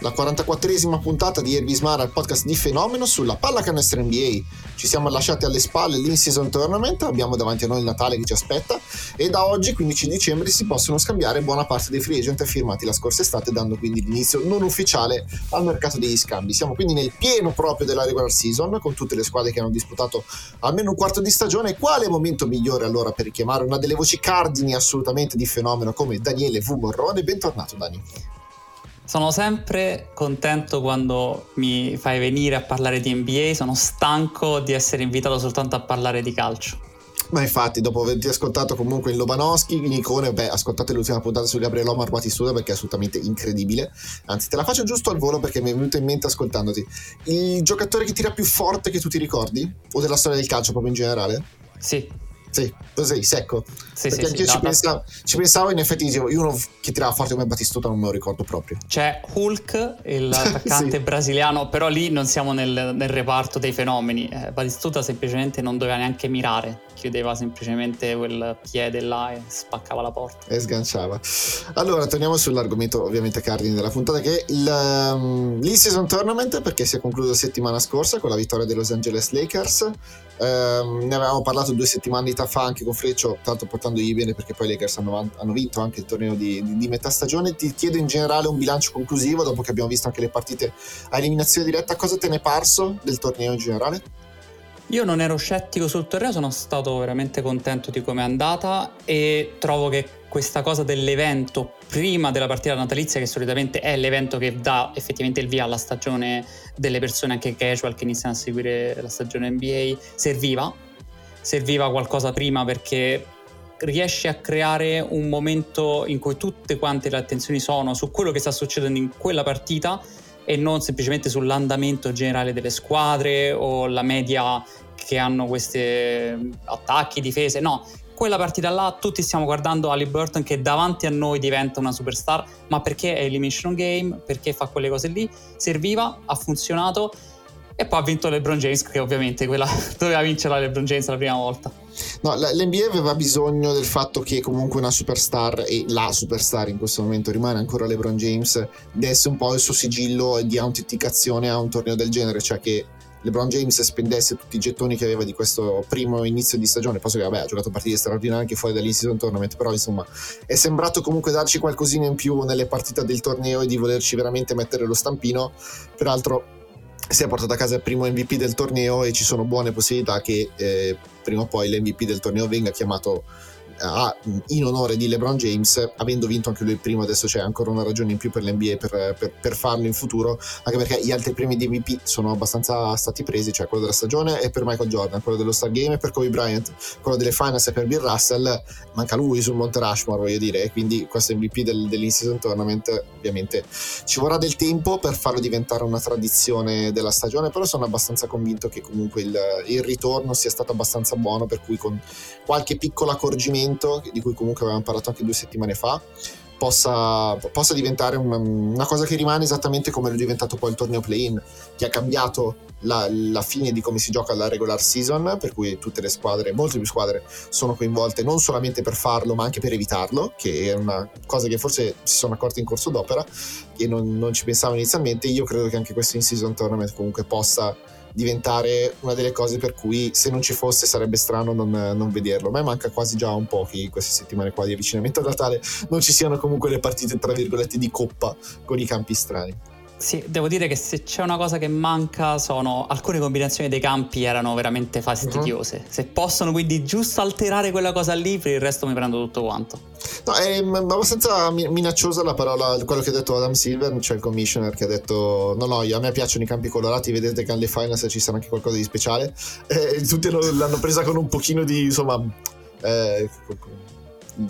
la 44esima puntata di Erby Smart, il podcast di Fenomeno sulla pallacanestro NBA. Ci siamo lasciati alle spalle l'in-season tournament, abbiamo davanti a noi il Natale che ci aspetta e da oggi, 15 dicembre, si possono scambiare buona parte dei free agent firmati la scorsa estate, dando quindi l'inizio non ufficiale al mercato degli scambi. Siamo quindi nel pieno proprio della regular season, con tutte le squadre che hanno disputato almeno un quarto di stagione. Quale momento migliore allora per richiamare una delle voci cardini assolutamente di Fenomeno come Daniele V. Morrone? Bentornato Dani. Sono sempre contento quando mi fai venire a parlare di NBA, sono stanco di essere invitato soltanto a parlare di calcio. Ma infatti, dopo averti ascoltato comunque in Lobanowski, Nicone, beh, ascoltate l'ultima puntata su Gabriele Omar Batistuta perché è assolutamente incredibile. Anzi, te la faccio giusto al volo perché mi è venuto in mente ascoltandoti. Il giocatore che tira più forte che tu ti ricordi? O della storia del calcio proprio in generale? Sì, sì, così, secco. Sì, Perché sì, anch'io sì, ci, no, pensavo, ci pensavo, in effetti dicevo, io uno che tirava forte come Battistuta non me lo ricordo proprio. C'è Hulk, l'attaccante Sì. brasiliano, però lì non siamo nel, nel reparto dei fenomeni. Eh, Batistuta semplicemente non doveva neanche mirare, chiudeva semplicemente quel piede là e spaccava la porta. E sganciava. Allora, torniamo sull'argomento ovviamente cardine della puntata che è il, um, l'in-season tournament perché si è concluso settimana scorsa con la vittoria dei Los Angeles Lakers. Ehm, ne avevamo parlato due settimane fa anche con Freccio, tanto portandogli bene perché poi i Lakers hanno, hanno vinto anche il torneo di, di- di metà stagione. Ti chiedo in generale un bilancio conclusivo dopo che abbiamo visto anche le partite a eliminazione diretta. Cosa te ne è parso del torneo in generale? Io non ero scettico sul torneo, sono stato veramente contento di come è andata e trovo che questa cosa dell'evento prima della partita natalizia, che solitamente è l'evento che dà effettivamente il via alla stagione delle persone anche casual che iniziano a seguire la stagione NBA, serviva. Serviva qualcosa prima perché riesce a creare un momento in cui tutte quante le attenzioni sono su quello che sta succedendo in quella partita e non semplicemente sull'andamento generale delle squadre o la media che hanno questi attacchi, difese. No, quella partita là tutti stiamo guardando Ali Burton che davanti a noi diventa una superstar, ma perché è Elimination Game, perché fa quelle cose lì, serviva, ha funzionato e poi ha vinto LeBron James che ovviamente quella doveva vincere la LeBron James la prima volta. No, l'NBA aveva bisogno del fatto che comunque una superstar e la superstar in questo momento rimane ancora LeBron James desse un po' il suo sigillo di autenticazione a un torneo del genere, cioè che LeBron James spendesse tutti i gettoni che aveva di questo primo inizio di stagione, posso che vabbè ha giocato partite straordinarie anche fuori dall'in-season tournament, però insomma è sembrato comunque darci qualcosina in più nelle partite del torneo e di volerci veramente mettere lo stampino, peraltro si è portato a casa il primo MVP del torneo e ci sono buone possibilità che eh, prima o poi l'MVP del torneo venga chiamato a- in onore di LeBron James, avendo vinto anche lui il primo, adesso c'è ancora una ragione in più per l'NBA per, per- per farlo in futuro, anche perché gli altri premi di MVP sono abbastanza stati presi, cioè quello della stagione è per Michael Jordan, quello dello Star Game è per Kobe Bryant, quello delle Finals è per Bill Russell, manca lui sul Monte Rushmore voglio dire, e quindi questo MVP del, dell'in-season tournament ovviamente ci vorrà del tempo per farlo diventare una tradizione della stagione, però sono abbastanza convinto che comunque il, il ritorno sia stato abbastanza buono, per cui con qualche piccolo accorgimento, di cui comunque avevamo parlato anche due settimane fa, possa, possa diventare una, una cosa che rimane esattamente come è diventato poi il torneo play-in, che ha cambiato la, la fine di come si gioca la regular season, per cui tutte le squadre, molte più squadre sono coinvolte non solamente per farlo, ma anche per evitarlo, che è una cosa che forse si sono accorti in corso d'opera, che non, non ci pensavo inizialmente. Io credo che anche questo in-season tournament comunque possa diventare una delle cose per cui se non ci fosse sarebbe strano non, non vederlo. A me manca quasi già un po' che queste settimane qua di avvicinamento a Natale non ci siano comunque le partite tra virgolette di coppa con i campi strani. Sì, devo dire che se c'è una cosa che manca sono alcune combinazioni dei campi erano veramente fastidiose. Se possono quindi giusto alterare quella cosa lì, per il resto mi prendo tutto quanto. No, è abbastanza mi- minacciosa la parola, quello che ha detto Adam Silver, cioè il commissioner che ha detto no no, io- a me piacciono i campi colorati, vedete che alle finals ci sarà anche qualcosa di speciale. Eh, tutti l'hanno presa con un pochino di, insomma, eh,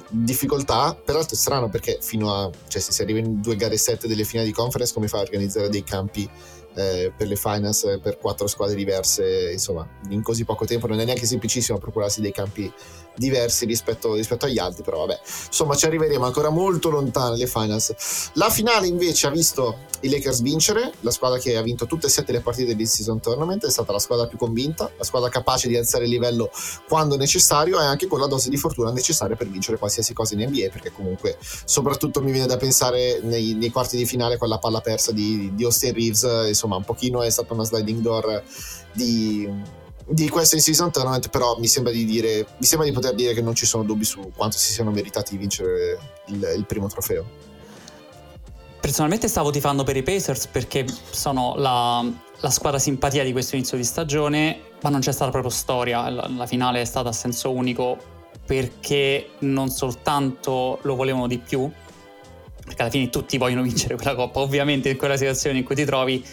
difficoltà, peraltro è strano perché fino a, cioè se si arriva in due gare set delle finali di conference come fai a organizzare dei campi eh, per le finance per quattro squadre diverse, insomma, in così poco tempo non è neanche semplicissimo procurarsi dei campi diversi rispetto, rispetto, agli altri, però vabbè, insomma ci arriveremo ancora molto lontane le finals. La finale invece ha visto i Lakers vincere, la squadra che ha vinto tutte e sette le partite del season tournament, è stata la squadra più convinta, la squadra capace di alzare il livello quando necessario e anche con la dose di fortuna necessaria per vincere qualsiasi cosa in NBA, perché comunque soprattutto mi viene da pensare nei, nei quarti di finale con la palla persa di, di Austin Reeves, insomma un pochino è stata una sliding door di di questo in season tournament, però mi sembra di dire, mi sembra di poter dire che non ci sono dubbi su quanto si siano meritati di vincere il, il primo trofeo. Personalmente stavo tifando per i Pacers perché sono la, la, squadra simpatia di questo inizio di stagione, ma non c'è stata proprio storia. La, la, finale è stata a senso unico perché non soltanto lo volevano di più, perché alla fine tutti vogliono vincere quella coppa, ovviamente in quella situazione in cui ti trovi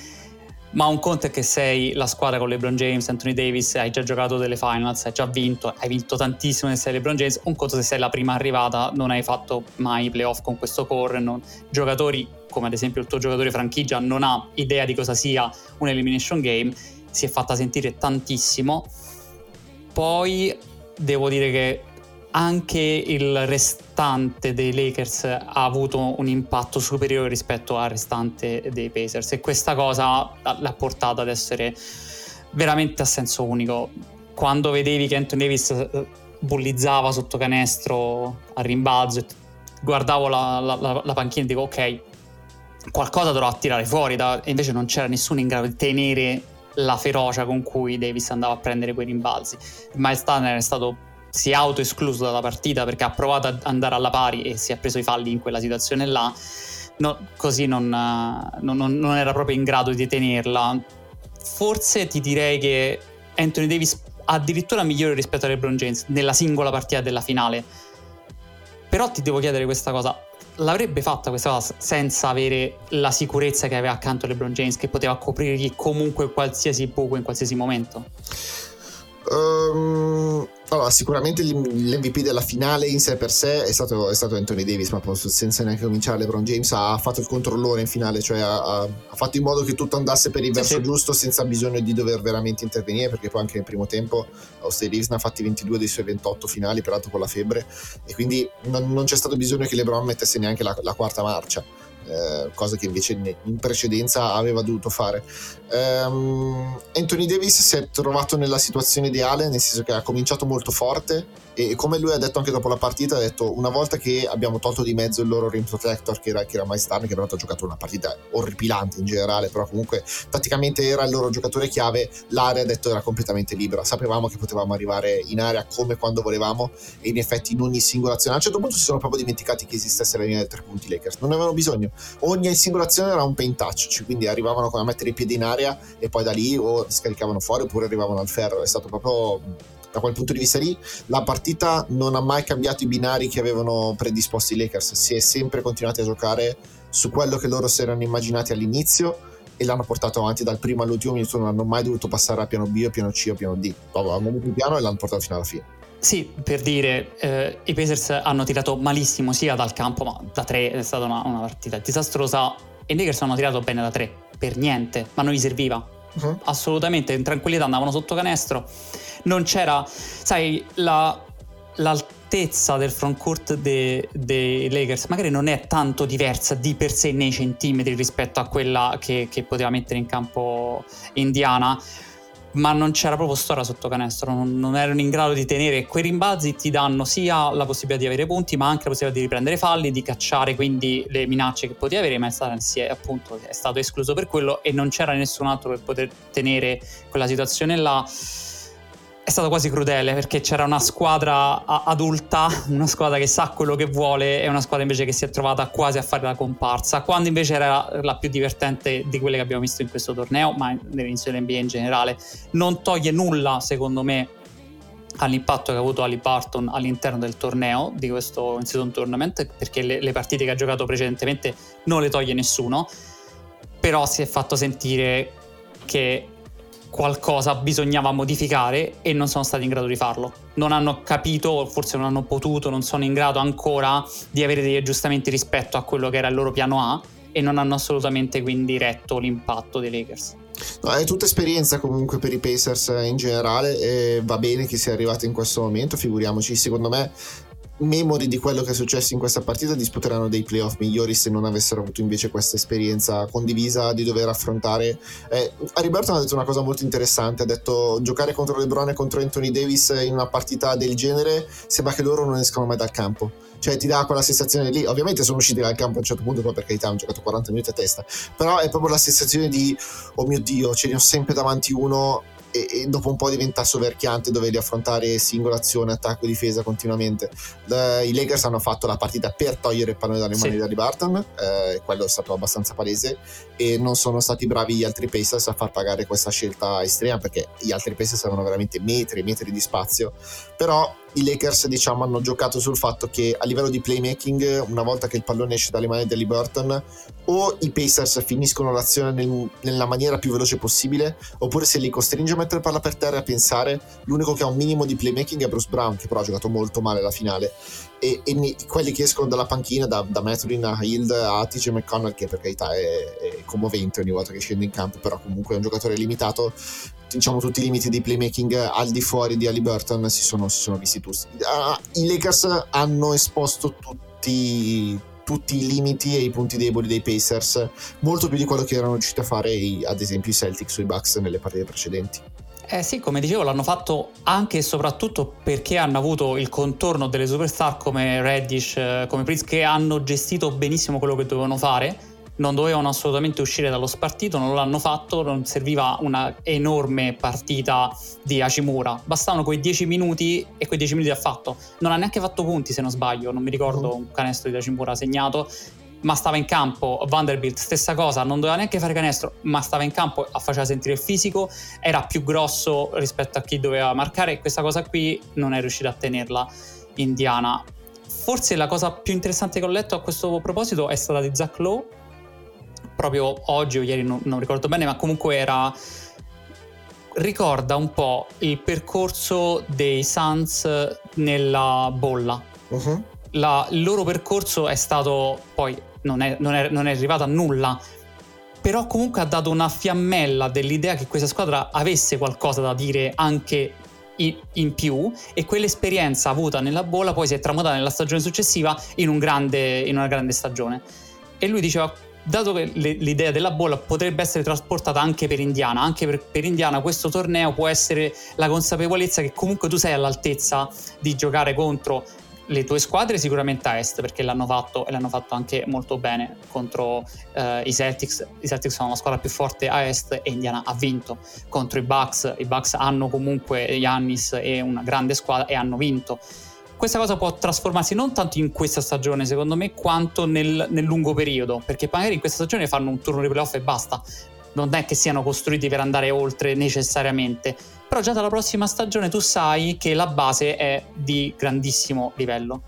ma un conto è che sei la squadra con LeBron James, Anthony Davis, hai già giocato delle finals, hai già vinto, hai vinto tantissimo se sei LeBron James, un conto se sei la prima arrivata, non hai fatto mai i playoff con questo core, non... giocatori come ad esempio il tuo giocatore franchigia non ha idea di cosa sia un elimination game, si è fatta sentire tantissimo. Poi devo dire che anche il restante dei Lakers ha avuto un impatto superiore rispetto al restante dei Pacers e questa cosa l'ha portata ad essere veramente a senso unico. Quando vedevi che Anthony Davis eh, bullizzava sotto canestro a rimbalzo, guardavo la, la, la panchina e dico ok, qualcosa dovrò tirare fuori, da... e invece non c'era nessuno in grado di tenere la ferocia con cui Davis andava a prendere quei rimbalzi. Miles Turner è stato si è autoescluso dalla partita perché ha provato ad andare alla pari e si è preso i falli in quella situazione là, no, così non, non, non, era proprio in grado di tenerla. Forse ti direi che Anthony Davis addirittura migliore rispetto a LeBron James nella singola partita della finale. Però ti devo chiedere questa cosa, l'avrebbe fatta questa cosa senza avere la sicurezza che aveva accanto LeBron James che poteva coprirgli comunque qualsiasi buco in qualsiasi momento? Um, allora, sicuramente l'MVP della finale in sé per sé è stato, è stato Anthony Davis, ma senza neanche cominciare, LeBron James ha fatto il controllore in finale, cioè ha, ha fatto in modo che tutto andasse per il verso sì, giusto senza bisogno di dover veramente intervenire, perché poi anche nel primo tempo Austin Reeves ne ha fatti 22 dei suoi 28 finali, peraltro con la febbre, e quindi non, non c'è stato bisogno che LeBron mettesse neanche la, la quarta marcia. Eh, cosa che invece in precedenza aveva dovuto fare. Um, Anthony Davis si è trovato nella situazione ideale, nel senso che ha cominciato molto forte e come lui ha detto anche dopo la partita, ha detto una volta che abbiamo tolto di mezzo il loro rim protector che era, che era Miles Turner, che però ha giocato una partita orripilante in generale, però comunque tatticamente era il loro giocatore chiave, l'area ha detto era completamente libera, sapevamo che potevamo arrivare in area come quando volevamo e in effetti in ogni singola azione, a un certo punto si sono proprio dimenticati che esistesse la linea dei tre punti Lakers, non ne avevano bisogno, ogni singola azione era un paint touch, quindi arrivavano a mettere i piedi in area e poi da lì o scaricavano fuori oppure arrivavano al ferro, è stato proprio da quel punto di vista lì la partita non ha mai cambiato i binari che avevano predisposti i Lakers, si è sempre continuati a giocare su quello che loro si erano immaginati all'inizio e l'hanno portato avanti dal primo all'ultimo minuto, non hanno mai dovuto passare a piano B o piano C o piano D, hanno avuto il piano e l'hanno portato fino alla fine. Sì, per dire, eh, i Pacers hanno tirato malissimo sia dal campo, ma da tre è stata una, una partita disastrosa e i Lakers hanno tirato bene da tre, per niente, ma non gli serviva. Uh-huh. Assolutamente, in tranquillità andavano sotto canestro non c'era, sai, la, l'altezza del frontcourt dei, dei Lakers magari non è tanto diversa di per sé nei centimetri rispetto a quella che, che poteva mettere in campo Indiana ma non c'era proprio storia sotto canestro, non, non, erano in grado di tenere. Quei rimbalzi, ti danno sia la possibilità di avere punti, ma anche la possibilità di riprendere falli, di cacciare quindi le minacce che potevi avere, ma è, appunto, è stato escluso per quello e non c'era nessun altro per poter tenere quella situazione là è stato quasi crudele perché c'era una squadra adulta, una squadra che sa quello che vuole e una squadra invece che si è trovata quasi a fare la comparsa, quando invece era la più divertente di quelle che abbiamo visto in questo torneo, ma nell'inizio dell'NBA in generale. Non toglie nulla, secondo me, all'impatto che ha avuto Ali Barton all'interno del torneo, di questo in-season tournament, perché le, le partite che ha giocato precedentemente non le toglie nessuno, però si è fatto sentire che qualcosa bisognava modificare e non sono stati in grado di farlo. Non hanno capito, forse non hanno potuto, non sono in grado ancora di avere degli aggiustamenti rispetto a quello che era il loro piano A e non hanno assolutamente quindi retto l'impatto dei Lakers. No, è tutta esperienza comunque per i Pacers in generale e va bene che sia arrivato in questo momento, figuriamoci, secondo me memori di quello che è successo in questa partita disputeranno dei playoff migliori se non avessero avuto invece questa esperienza condivisa di dover affrontare eh, Harry Burton ha detto una cosa molto interessante ha detto giocare contro LeBron e contro Anthony Davis in una partita del genere sembra che loro non escano mai dal campo. Cioè ti dà quella sensazione lì. Ovviamente sono usciti dal campo a un certo punto poi per carità hanno giocato 40 minuti a testa però è proprio la sensazione di oh mio dio ce ne ho sempre davanti uno e, e, dopo un po' diventa soverchiante doverli affrontare singola azione, attacco e difesa continuamente. Uh, I Lakers hanno fatto la partita per togliere il pallone dalle mani sì. di Barton, uh, quello è stato abbastanza palese e non sono stati bravi gli altri Pacers a far pagare questa scelta estrema perché gli altri Pacers avevano veramente metri e metri di spazio, però i Lakers diciamo hanno giocato sul fatto che a livello di playmaking una volta che il pallone esce dalle mani di Burton o i Pacers finiscono l'azione nel, nella maniera più veloce possibile oppure se li costringe a mettere palla per terra e a pensare l'unico che ha un minimo di playmaking è Bruce Brown che però ha giocato molto male alla finale e, e quelli che escono dalla panchina da, da Matherin a Hild a TJ McConnell che per carità è, è commovente ogni volta che scende in campo però comunque è un giocatore limitato diciamo tutti i limiti di playmaking al di fuori di Burton si sono, si sono visti tutti. Uh, I Lakers hanno esposto tutti, tutti i limiti e i punti deboli dei Pacers, molto più di quello che erano riusciti a fare ad esempio i Celtics o i Bucks nelle partite precedenti. Eh sì, come dicevo, l'hanno fatto anche e soprattutto perché hanno avuto il contorno delle superstar come Reddish, eh, come Prince, che hanno gestito benissimo quello che dovevano fare. Non dovevano assolutamente uscire dallo spartito, non l'hanno fatto, non serviva una enorme partita di Hashimura, bastavano quei 10 minuti e quei 10 minuti ha fatto. Non ha neanche fatto punti se non sbaglio, non mi ricordo un canestro di Hashimura segnato, ma stava in campo, Vanderbilt stessa cosa, non doveva neanche fare canestro, ma stava in campo, faceva sentire il fisico, era più grosso rispetto a chi doveva marcare e questa cosa qui non è riuscita a tenerla Indiana. Forse la cosa più interessante che ho letto a questo proposito è stata di Zach Lowe, proprio oggi o ieri, non, non ricordo bene, ma comunque era ricorda un po' il percorso dei Suns nella bolla. Uh-huh. La, il loro percorso è stato poi non è, non, è, non è, arrivato a nulla, però comunque ha dato una fiammella dell'idea che questa squadra avesse qualcosa da dire anche in, più e quell'esperienza avuta nella bolla poi si è tramutata nella stagione successiva in, un grande, in una grande stagione. E lui diceva dato che l'idea della bolla potrebbe essere trasportata anche per Indiana, anche per, per, Indiana questo torneo può essere la consapevolezza che comunque tu sei all'altezza di giocare contro le tue squadre sicuramente a est perché l'hanno fatto e l'hanno fatto anche molto bene contro uh, i Celtics. I Celtics sono la squadra più forte a est e Indiana ha vinto contro i Bucks. I Bucks hanno comunque Giannis e una grande squadra e hanno vinto. Questa cosa può trasformarsi non tanto in questa stagione, secondo me, quanto nel, nel lungo periodo, perché magari in questa stagione fanno un turno di playoff e basta. Non è che siano costruiti per andare oltre necessariamente, però già dalla prossima stagione tu sai che la base è di grandissimo livello.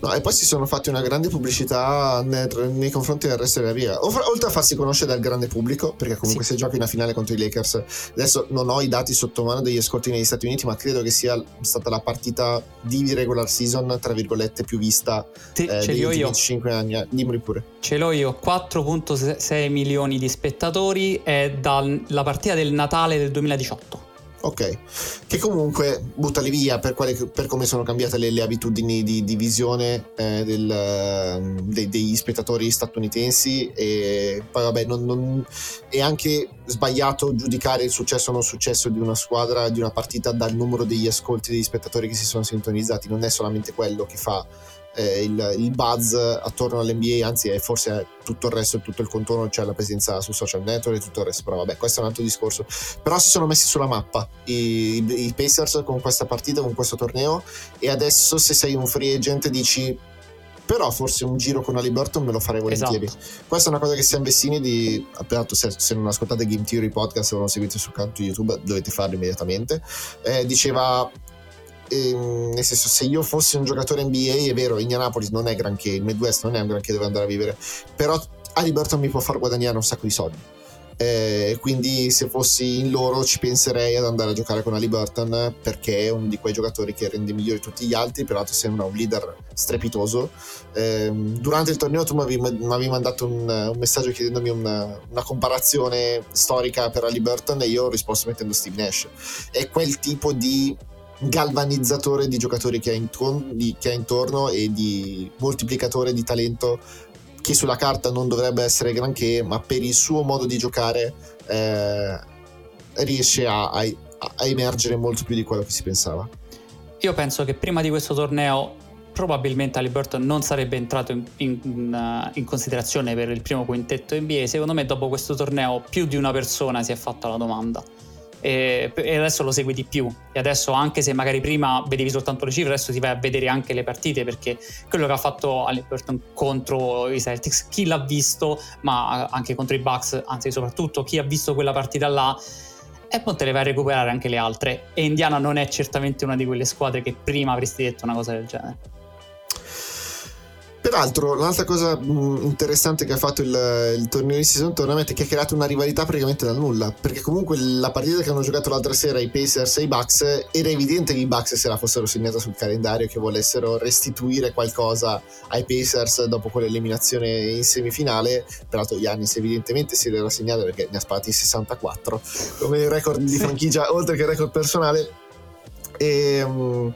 No, e poi si sono fatti una grande pubblicità nei, nei confronti del resto della via. Oltre a farsi conoscere dal grande pubblico, perché comunque sì. se giochi una finale contro i Lakers, adesso non ho i dati sotto mano degli ascolti negli Stati Uniti, ma credo che sia stata la partita di regular season, tra virgolette, più vista sì, eh, degli ultimi 5 anni. Eh, Dimmi pure. Ce l'ho io, 4.6 milioni di spettatori, è dalla partita del Natale del 2018 ok, che comunque buttali via per, quale, per come sono cambiate le, le abitudini di, di visione eh, del, de, degli spettatori statunitensi e poi vabbè non, non, è anche sbagliato giudicare il successo o non successo di una squadra, di una partita dal numero degli ascolti degli spettatori che si sono sintonizzati, non è solamente quello che fa eh, il, il, buzz attorno all'NBA, anzi è forse tutto il resto, tutto il contorno, c'è cioè la presenza su social network e tutto il resto, però vabbè questo è un altro discorso. Però si sono messi sulla mappa i, i Pacers con questa partita, con questo torneo e adesso se sei un free agent dici però forse un giro con Ali Burton me lo farei volentieri. Esatto. Questa è una cosa che Sam Vessini di, appunto, se, se, non ascoltate Game Theory podcast o non seguite sul canto YouTube dovete farlo immediatamente, eh, diceva ehm, nel senso se io fossi un giocatore NBA è vero Indianapolis non è granché il Midwest non è un granché dove andare a vivere però Aliburton mi può far guadagnare un sacco di soldi Eh, quindi se fossi in loro ci penserei ad andare a giocare con Ali Burton perché è uno di quei giocatori che rende migliori tutti gli altri, peraltro sembra un leader strepitoso. Eh, durante il torneo tu mi avevi mandato un, un, messaggio chiedendomi una, una, comparazione storica per Ali Burton e io ho risposto mettendo Steve Nash. È quel tipo di galvanizzatore di giocatori che ha, intorno, intorno e di moltiplicatore di talento che sulla carta non dovrebbe essere granché, ma per il suo modo di giocare eh, riesce a, a, a emergere molto più di quello che si pensava. Io penso che prima di questo torneo probabilmente Halliburton non sarebbe entrato in, in, in, considerazione per il primo quintetto NBA. Secondo me dopo questo torneo più di una persona si è fatta la domanda e, e, adesso lo segui di più. E adesso anche se magari prima vedevi soltanto le cifre adesso ti vai a vedere anche le partite perché quello che ha fatto Halliburton contro i Celtics chi l'ha visto ma anche contro i Bucks anzi soprattutto chi ha visto quella partita là e poi te le vai a recuperare anche le altre. E Indiana non è certamente una di quelle squadre che prima avresti detto una cosa del genere Peraltro, un'altra cosa mm, interessante che ha fatto il, il torneo di season tournament è che ha creato una rivalità praticamente dal nulla. Perché comunque la partita che hanno giocato l'altra sera i Pacers e i Bucks era evidente che i Bucks se la fossero segnata sul calendario che volessero restituire qualcosa ai Pacers dopo quell'eliminazione in semifinale. Peraltro, Giannis evidentemente si era segnato perché ne ha sparati 64 come record di franchigia, oltre che record personale. E. Um,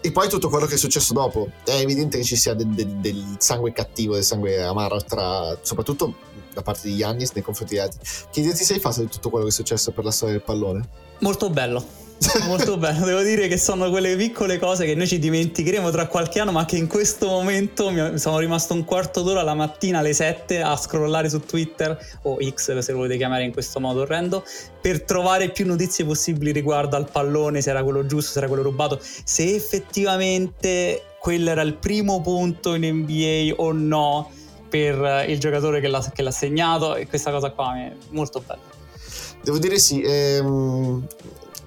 e poi tutto quello che è successo dopo. È evidente che ci sia del, del, del sangue cattivo, del sangue amaro, tra, soprattutto da parte di Yannis nei confronti di altri. Che idea ti sei fatto di tutto quello che è successo per la storia del pallone? Molto bello. Molto bello, devo dire che sono quelle piccole cose che noi ci dimenticheremo tra qualche anno, ma che in questo momento mi sono rimasto un quarto d'ora la mattina alle 7 a scrollare su Twitter o X se lo volete chiamare in questo modo orrendo, per trovare più notizie possibili riguardo al pallone, se era quello giusto, se era quello rubato, se effettivamente quello era il primo punto in NBA o no per il giocatore che l'ha, che l'ha segnato e questa cosa qua è molto bella. Devo dire sì, ehm,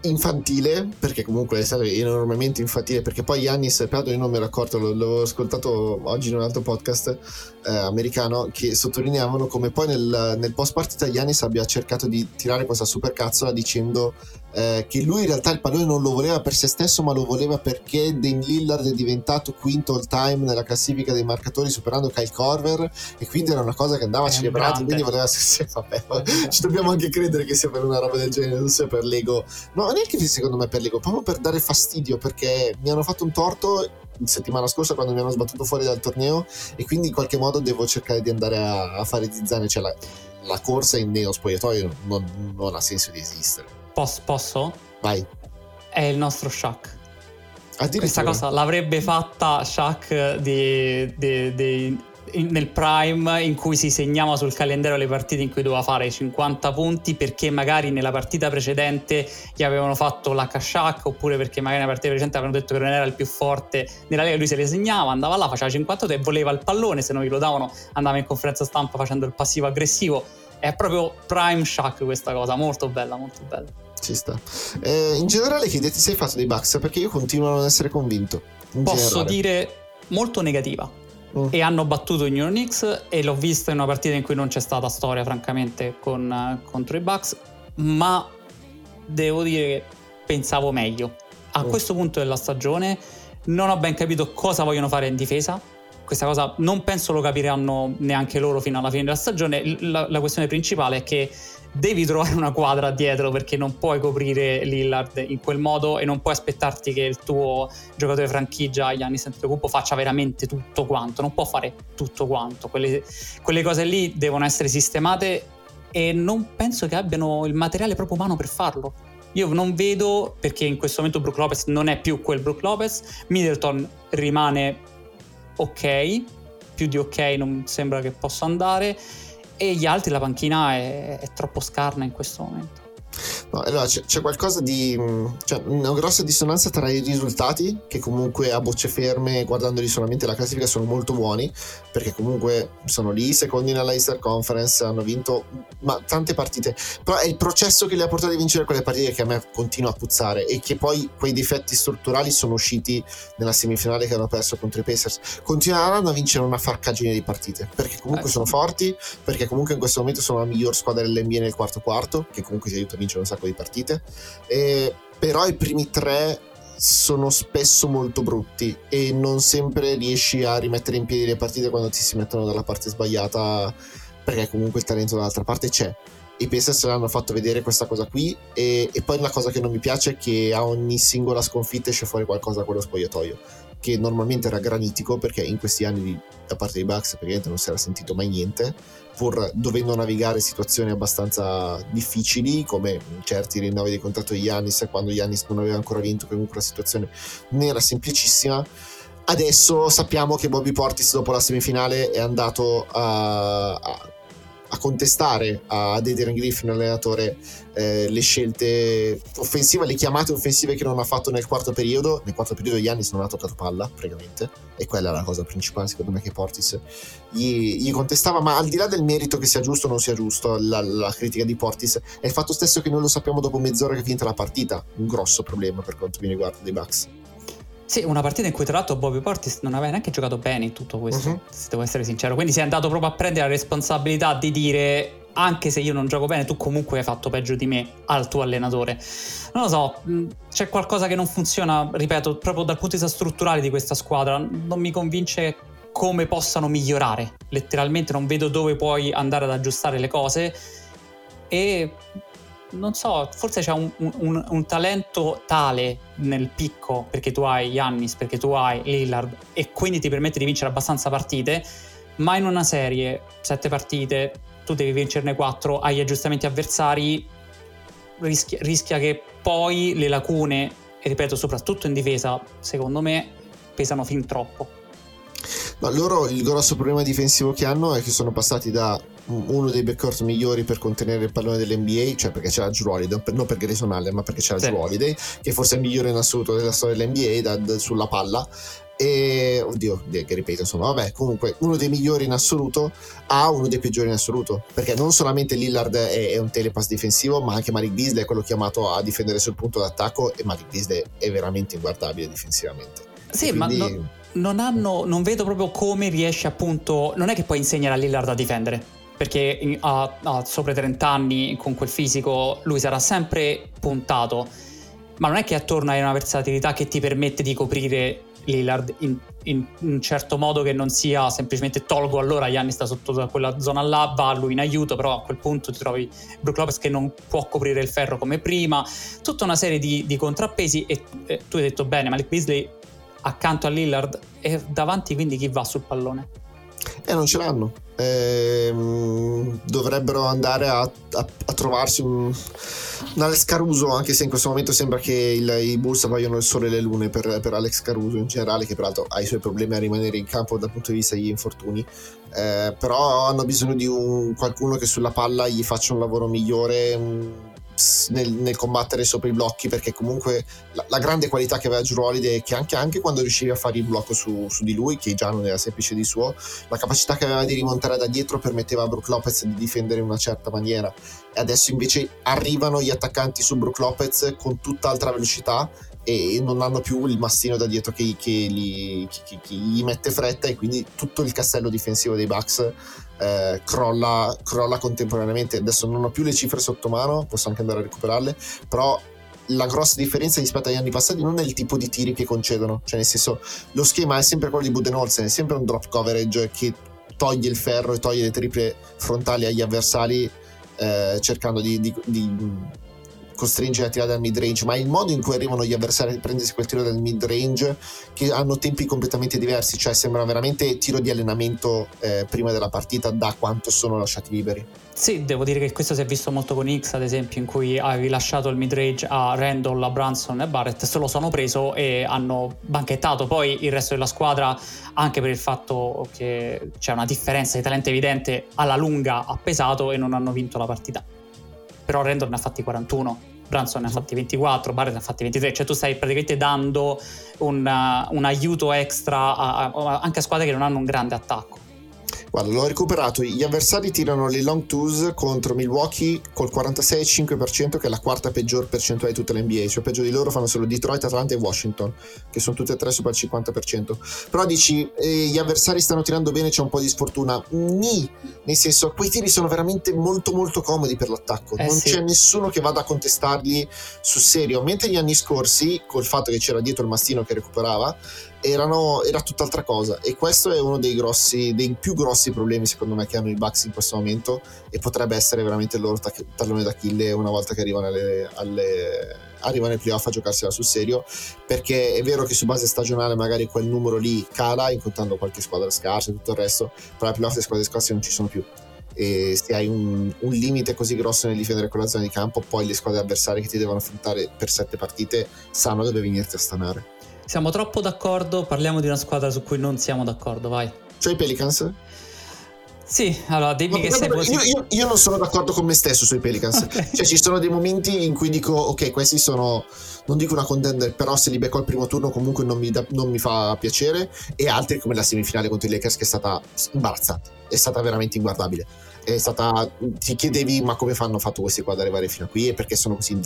infantile, perché comunque è stato enormemente infantile, perché poi Yannis, peraltro io non mi ero accorto, l'avevo ascoltato oggi in un altro podcast eh, americano, che sottolineavano come poi nel, nel post partita Yannis abbia cercato di tirare questa super cazzola dicendo eh, che lui in realtà il pallone non lo voleva per se stesso, ma lo voleva perché Dame Lillard è diventato quinto all time nella classifica dei marcatori, superando Kyle Corver, e quindi era una cosa che andava celebrata. Quindi voleva se, vabbè, ci dobbiamo anche credere che sia per una roba del genere, non sia per l'ego. No, neanche secondo me per l'ego, proprio per dare fastidio, perché mi hanno fatto un torto settimana scorsa quando mi hanno sbattuto fuori dal torneo e quindi in qualche modo devo cercare di andare a, a fare zizzane, cioè la, la corsa in nello spogliatoio non, non ha senso di esistere. Posso? posso? Vai. È il nostro Shaq. Questa cosa l'avrebbe fatta Shaq di, di, di, in, nel prime in cui si segnava sul calendario le partite in cui doveva fare 50 punti perché magari nella partita precedente gli avevano fatto la Shaq oppure perché magari nella partita precedente avevano detto che non era il più forte nella Lega lui se le segnava andava là faceva 50 e voleva il pallone se non glielo davano andava in conferenza stampa facendo il passivo aggressivo è proprio prime Shaq questa cosa molto bella molto bella ci sta. Eh, in generale, che idea ti sei fatto dei Bucks? Perché io continuo a non essere convinto. Posso generale. dire molto negativa. Mm. E hanno battuto i New York Knicks e l'ho vista in una partita in cui non c'è stata storia, francamente, con, contro i Bucks. Ma devo dire che pensavo meglio. A mm. questo punto della stagione non ho ben capito cosa vogliono fare in difesa. Questa cosa non penso lo capiranno neanche loro fino alla fine della stagione. La, la questione principale è che devi trovare una quadra dietro perché non puoi coprire Lillard in quel modo e non puoi aspettarti che il tuo giocatore franchigia Giannis Antetokounmpo faccia veramente tutto quanto, non può fare tutto quanto, quelle, quelle cose lì devono essere sistemate e non penso che abbiano il materiale proprio umano per farlo. Io non vedo, perché in questo momento Brook Lopez non è più quel Brook Lopez, Middleton rimane ok, più di ok non sembra che possa andare e gli altri la panchina è, è troppo scarna in questo momento. No, allora c'è, c'è, qualcosa di. Mm, cioè, una grossa dissonanza tra i risultati, che comunque a bocce ferme, guardandoli solamente la classifica, sono molto buoni, perché comunque sono lì, secondi nella Easter Conference, hanno vinto ma, tante partite. Però è il processo che li ha portati a vincere quelle partite che a me continua a puzzare e che poi quei difetti strutturali sono usciti nella semifinale che hanno perso contro i Pacers. Continueranno a vincere una farcagine di partite, perché comunque eh, sono forti, perché comunque in questo momento sono la miglior squadra dell'NBA nel quarto quarto, che comunque si aiuta a vincere un sacco di partite. E, però i primi tre sono spesso molto brutti e non sempre riesci a rimettere in piedi le partite quando ti si mettono dalla parte sbagliata perché comunque il talento dall'altra parte c'è i Pacers l'hanno fatto vedere questa cosa qui e, e, poi la cosa che non mi piace è che a ogni singola sconfitta esce fuori qualcosa da quello spogliatoio che normalmente era granitico perché in questi anni da parte dei Bucks praticamente non si era sentito mai niente pur dovendo navigare situazioni abbastanza difficili come certi rinnovi di contratto di Giannis quando Giannis non aveva ancora vinto comunque la situazione non era semplicissima. Adesso sappiamo che Bobby Portis dopo la semifinale è andato a, a a contestare a Adrian Griffin, allenatore, eh, le scelte offensive, le chiamate offensive che non ha fatto nel quarto periodo. Nel quarto periodo Giannis non ha toccato palla, praticamente, e quella è la cosa principale, secondo me, che Portis gli, gli, contestava. Ma al di là del merito che sia giusto o non sia giusto, la, la, critica di Portis è il fatto stesso che noi lo sappiamo dopo mezz'ora che è finita la partita. Un grosso problema per quanto mi riguarda dei Bucks. Sì, una partita in cui tra l'altro Bobby Portis non aveva neanche giocato bene in tutto questo, uh-huh. se devo essere sincero. Quindi si è andato proprio a prendere la responsabilità di dire anche se io non gioco bene, tu comunque hai fatto peggio di me al tuo allenatore. Non lo so, c'è qualcosa che non funziona, ripeto, proprio dal punto di vista strutturale di questa squadra. Non mi convince come possano migliorare. Letteralmente non vedo dove puoi andare ad aggiustare le cose. E non so, forse c'è un, un, un, talento tale nel picco perché tu hai Yannis, perché tu hai Lillard e quindi ti permette di vincere abbastanza partite, ma in una serie, sette partite, tu devi vincerne quattro, hai aggiustamenti avversari, rischia, rischia che poi le lacune, e ripeto soprattutto in difesa, secondo me, pesano fin troppo. Ma loro il grosso problema difensivo che hanno è che sono passati da uno dei backcourt migliori per contenere il pallone dell'NBA, cioè perché c'era Drew Holiday, non per Grayson Allen, ma perché c'era sì. Drew Holiday, che forse è il migliore in assoluto della storia dell'NBA da, da, sulla palla. E oddio, che ripeto, insomma, vabbè, comunque uno dei migliori in assoluto ha uno dei peggiori in assoluto. Perché non solamente Lillard è, è un telepass difensivo, ma anche Malik Beasley è quello chiamato a difendere sul punto d'attacco. E Malik Beasley è veramente inguardabile difensivamente. Sì, quindi... ma no, non hanno. Non vedo proprio come riesce appunto. Non è che puoi insegnare a Lillard a difendere perché ha, ha sopra i 30 anni con quel fisico lui sarà sempre puntato, ma non è che attorno hai una versatilità che ti permette di coprire Lillard in, in, un certo modo che non sia semplicemente tolgo allora Gianni sta sotto quella zona là, va a lui in aiuto, però a quel punto ti trovi Brook Lopez che non può coprire il ferro come prima, tutta una serie di, di contrappesi e, e, tu hai detto bene, Malik Beasley accanto a Lillard e davanti quindi chi va sul pallone? Eh, non ce l'hanno. Eh, dovrebbero andare a, a, a trovarsi un, un, Alex Caruso, anche se in questo momento sembra che il, i Bulls vogliono il sole e le lune per, per, Alex Caruso in generale, che peraltro ha i suoi problemi a rimanere in campo dal punto di vista degli infortuni. Eh, però hanno bisogno di un, qualcuno che sulla palla gli faccia un lavoro migliore. Un, nel, nel, combattere sopra i blocchi perché comunque la, la grande qualità che aveva Holiday è che anche, anche, quando riuscivi a fare il blocco su, su, di lui che già non era semplice di suo la capacità che aveva di rimontare da dietro permetteva a Brook Lopez di difendere in una certa maniera. E adesso invece arrivano gli attaccanti su Brook Lopez con tutt'altra velocità e non hanno più il mastino da dietro che, che, gli, che, che, gli, mette fretta e quindi tutto il castello difensivo dei Bucks eh, crolla, crolla, contemporaneamente. Adesso non ho più le cifre sotto mano, posso anche andare a recuperarle, però la grossa differenza rispetto agli anni passati non è il tipo di tiri che concedono, cioè nel senso lo schema è sempre quello di Budenholzer, è sempre un drop coverage che toglie il ferro e toglie le triple frontali agli avversari eh, cercando di, di, di costringere a tirare dal mid range, ma il modo in cui arrivano gli avversari a prendersi quel tiro dal mid range che hanno tempi completamente diversi, cioè sembra veramente tiro di allenamento eh, prima della partita da quanto sono lasciati liberi. Sì, devo dire che questo si è visto molto con X, ad esempio, in cui avevi lasciato il mid range a Randall, a Branson e Barrett, se lo sono preso e hanno banchettato. Poi il resto della squadra, anche per il fatto che c'è una differenza di talento evidente, alla lunga ha pesato e non hanno vinto la partita. Però Randall ne ha fatti 41 Branson ne ha fatti 24, Barrett ne ha fatti 23, cioè tu stai praticamente dando un, uh, un aiuto extra a, a, anche a squadre che non hanno un grande attacco. Guarda, l'ho recuperato. Gli avversari tirano le long twos contro Milwaukee col 46,5%, che è la quarta peggior percentuale di tutta l'NBA. Cioè, peggio di loro fanno solo Detroit, Atlanta e Washington, che sono tutte e tre sopra il 50%. Però dici, eh, gli avversari stanno tirando bene, c'è un po' di sfortuna. Ni, nel senso, quei tiri sono veramente molto, molto comodi per l'attacco. Eh non sì. c'è nessuno che vada a contestarli sul serio. Mentre gli anni scorsi, col fatto che c'era dietro il mastino che recuperava, erano, era tutt'altra cosa. E questo è uno dei grossi dei più grossi problemi secondo me che hanno i Bucks in questo momento e potrebbe essere veramente il loro tac- tallone d'Achille una volta che arrivano alle, alle arrivano ai playoff a giocarsela sul serio. Perché è vero che su base stagionale magari quel numero lì cala incontrando qualche squadra scarsa e tutto il resto però ai playoff le squadre scarse non ci sono più. E se hai un, un, limite così grosso nel difendere quella zona di campo poi le squadre avversarie che ti devono affrontare per sette partite sanno dove venirti a stanare siamo troppo d'accordo, parliamo di una squadra su cui non siamo d'accordo, vai. Cioè i Pelicans? Sì, allora dimmi no, che sei io, io, io, non sono d'accordo con me stesso sui Pelicans. Okay. Cioè ci sono dei momenti in cui dico ok, questi sono, non dico una contender, però se li becco al primo turno comunque non mi, da, non mi fa piacere e altri come la semifinale contro i Lakers che è stata imbarazzante, è stata veramente inguardabile è stata ti chiedevi ma come fanno fatto questi qua ad arrivare fino a qui? E perché sono così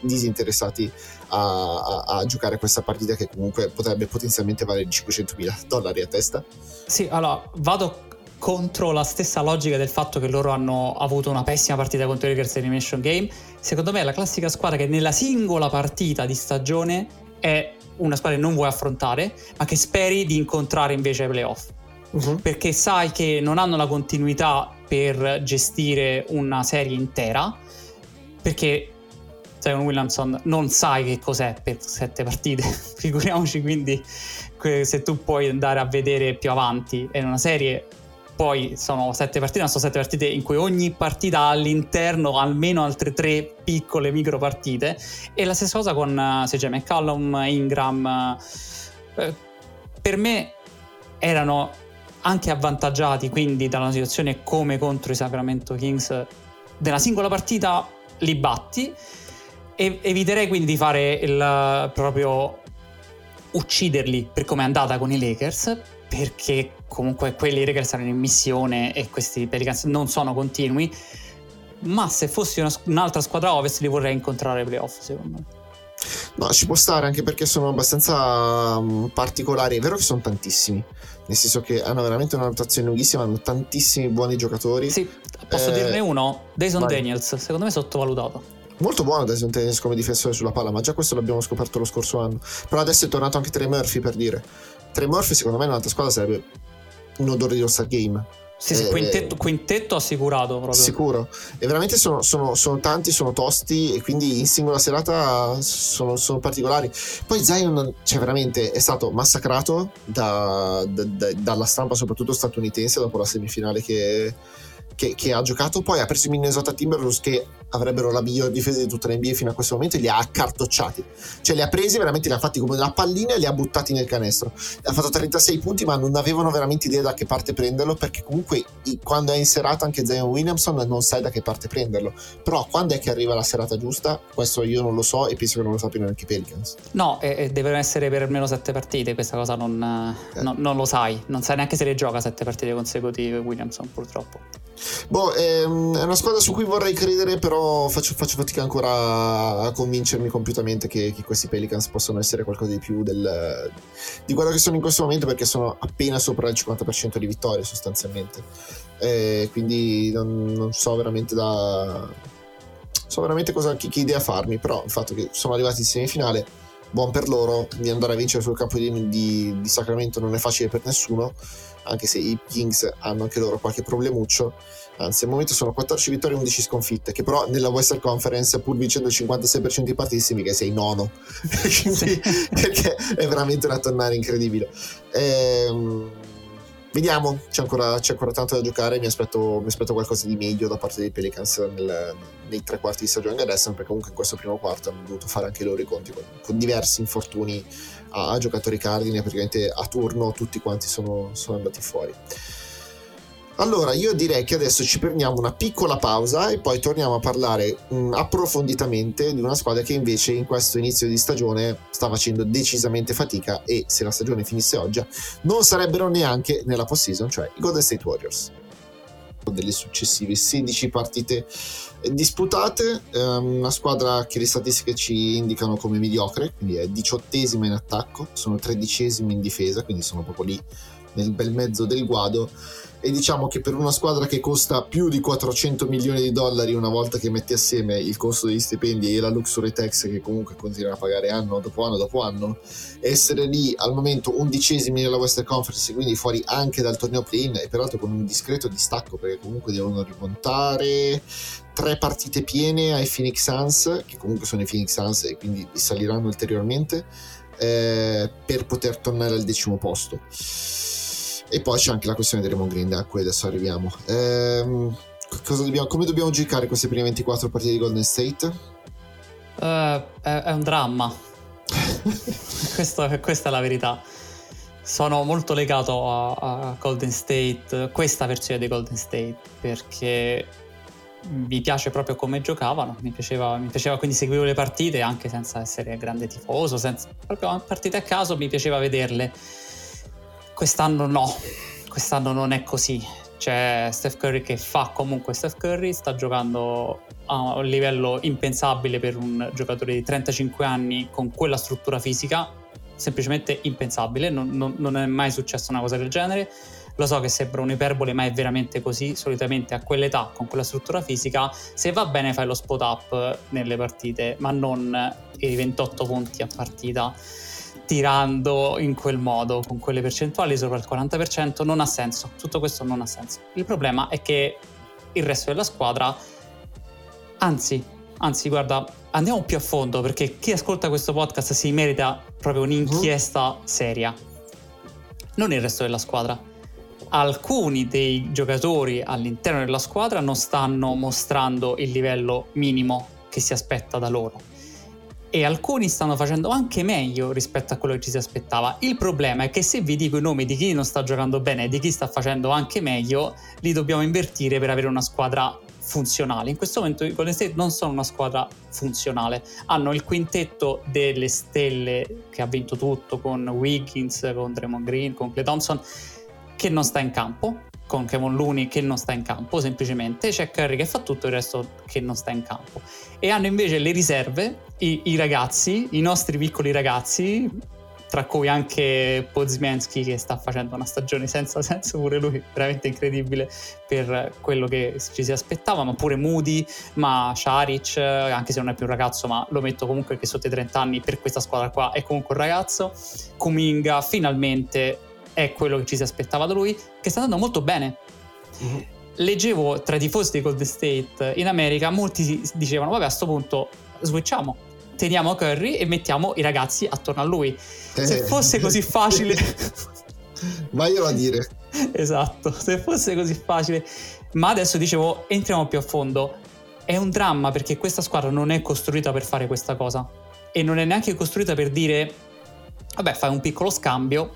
disinteressati a, a, a, giocare questa partita che comunque potrebbe potenzialmente valere 500 mila dollari a testa. Sì allora vado contro la stessa logica del fatto che loro hanno avuto una pessima partita contro i Lakers Elimination Game. Secondo me è la classica squadra che nella singola partita di stagione è una squadra che non vuoi affrontare ma che speri di incontrare invece ai playoff uh-huh. perché sai che non hanno la continuità per gestire una serie intera perché Zion Williamson non sai che cos'è per sette partite figuriamoci quindi se tu puoi andare a vedere più avanti è una serie poi sono sette partite ma sono sette partite in cui ogni partita ha all'interno almeno altre tre piccole micro partite e la stessa cosa con uh, CJ McCallum Ingram uh, per me erano anche avvantaggiati quindi da una situazione come contro i Sacramento Kings della singola partita li batti. E eviterei quindi di fare il proprio ucciderli per come è andata con i Lakers perché comunque quelli Lakers erano in missione e questi Pelicans non sono continui. Ma se fossi una, un'altra squadra ovest li vorrei incontrare ai playoff secondo me No, ci può stare anche perché sono abbastanza um, particolari. È vero che sono tantissimi, nel senso che hanno veramente una rotazione lunghissima, hanno tantissimi buoni giocatori. Sì, posso eh, dirne uno? Dyson vai. Daniels, secondo me sottovalutato. Molto buono Dyson Daniels come difensore sulla palla, ma già questo l'abbiamo scoperto lo scorso anno. Però adesso è tornato anche Trey Murphy per dire. Trey Murphy secondo me in un'altra squadra sarebbe un odore di All-Star Game. Sì, sì, quintetto, quintetto, assicurato proprio. Sicuro. E veramente sono, sono, sono, tanti, sono tosti e quindi in singola serata sono, sono, particolari. Poi Zion, cioè veramente, è stato massacrato da, da, da, dalla stampa, soprattutto statunitense, dopo la semifinale che, che, che, ha giocato. Poi ha preso i Minnesota Timberwolves che avrebbero la miglior difesa di tutta l'NBA fino a questo momento e li ha accartocciati. Cioè li ha presi, veramente li ha fatti come una pallina e li ha buttati nel canestro. Ha fatto 36 punti ma non avevano veramente idea da che parte prenderlo perché comunque quando è in serata anche Zion Williamson non sai da che parte prenderlo. Però quando è che arriva la serata giusta? Questo io non lo so e penso che non lo sappiano neanche i Pelicans. No, e, devono essere per almeno 7 partite, questa cosa non, eh. no, non lo sai. Non sai neanche se le gioca 7 partite consecutive Williamson purtroppo. Boh, ehm, è una squadra su cui vorrei credere, però faccio, faccio fatica ancora a convincermi compiutamente che, che, questi Pelicans possono essere qualcosa di più del, di quello che sono in questo momento, perché sono appena sopra il 50% di vittorie sostanzialmente. Eh, quindi non, non, so veramente da. So veramente cosa, che, che idea farmi, però il fatto che sono arrivati in semifinale buon per loro, di andare a vincere sul campo di, di, di, Sacramento non è facile per nessuno, anche se i Kings hanno anche loro qualche problemuccio. Anzi, al momento sono 14 vittorie e 11 sconfitte, che però nella Western Conference, pur vincendo il 56% di partiti, che sei nono, Quindi, perché è veramente una tonnare incredibile. Ehm vediamo, c'è ancora, c'è ancora, tanto da giocare. Mi aspetto, mi aspetto, qualcosa di meglio da parte dei Pelicans nel, nei tre quarti di stagione adesso, perché comunque in questo primo quarto hanno dovuto fare anche loro i conti con, con diversi infortuni a, giocatori cardine. Praticamente a turno tutti quanti sono, sono andati fuori. Allora, io direi che adesso ci prendiamo una piccola pausa e poi torniamo a parlare mh, mm, approfonditamente di una squadra che invece in questo inizio di stagione sta facendo decisamente fatica e se la stagione finisse oggi non sarebbero neanche nella post-season, cioè i Golden State Warriors. Delle successive 16 partite disputate, ehm, una squadra che le statistiche ci indicano come mediocre, quindi è diciottesima in attacco, sono tredicesimi in difesa, quindi sono proprio lì nel bel mezzo del guado. E diciamo che per una squadra che costa più di 400 milioni di dollari una volta che metti assieme il costo degli stipendi e la luxury tax che comunque continua a pagare anno dopo anno dopo anno essere lì al momento undicesimi nella Western Conference quindi fuori anche dal torneo play-in e peraltro con un discreto distacco perché comunque devono rimontare tre partite piene ai Phoenix Suns che comunque sono i Phoenix Suns e quindi saliranno ulteriormente eh, per poter tornare al decimo posto e poi c'è anche la questione di Raymond Green, a cui adesso arriviamo. Ehm, dobbiamo, come dobbiamo giocare queste prime 24 partite di Golden State? Uh, è, è, un dramma. Questo, questa è la verità. Sono molto legato a, a, Golden State, questa versione di Golden State, perché mi piace proprio come giocavano, mi piaceva, mi piaceva, quindi seguivo le partite anche senza essere grande tifoso, senza, proprio partite a caso mi piaceva vederle Quest'anno no, quest'anno non è così. C'è Steph Curry che fa comunque Steph Curry, sta giocando a un livello impensabile per un giocatore di 35 anni con quella struttura fisica, semplicemente impensabile, non, non, non è mai successa una cosa del genere. Lo so che sembra un'iperbole, ma è veramente così. Solitamente a quell'età, con quella struttura fisica, se va bene fai lo spot up nelle partite, ma non i 28 punti a partita tirando in quel modo, con quelle percentuali sopra il 40%, non ha senso. Tutto questo non ha senso. Il problema è che il resto della squadra, anzi, anzi, guarda, andiamo più a fondo perché chi ascolta questo podcast si merita proprio un'inchiesta seria. Non il resto della squadra. Alcuni dei giocatori all'interno della squadra non stanno mostrando il livello minimo che si aspetta da loro e alcuni stanno facendo anche meglio rispetto a quello che ci si aspettava. Il problema è che se vi dico i nomi di chi non sta giocando bene e di chi sta facendo anche meglio, li dobbiamo invertire per avere una squadra funzionale. In questo momento i Golden State non sono una squadra funzionale, hanno il quintetto delle stelle che ha vinto tutto con Wiggins, con Draymond Green, con Clay Thompson che non sta in campo con Kevin Looney che non sta in campo, semplicemente c'è Curry che fa tutto il resto che non sta in campo. E hanno invece le riserve, i, i ragazzi, i nostri piccoli ragazzi, tra cui anche Podziemski che sta facendo una stagione senza senso, pure lui veramente incredibile per quello che ci si aspettava, ma pure Moody, ma Sharic, anche se non è più un ragazzo, ma lo metto comunque che sotto i 30 anni per questa squadra qua è comunque un ragazzo. Kuminga finalmente è quello che ci si aspettava da lui, che sta andando molto bene. Mm-hmm. Leggevo tra i tifosi di Golden State in America, molti dicevano, vabbè a questo punto switchiamo, teniamo Curry e mettiamo i ragazzi attorno a lui. Eh. Se fosse così facile... Vaglielo a dire. esatto, se fosse così facile. Ma adesso dicevo, entriamo più a fondo. È un dramma perché questa squadra non è costruita per fare questa cosa. E non è neanche costruita per dire, vabbè, fai un piccolo scambio,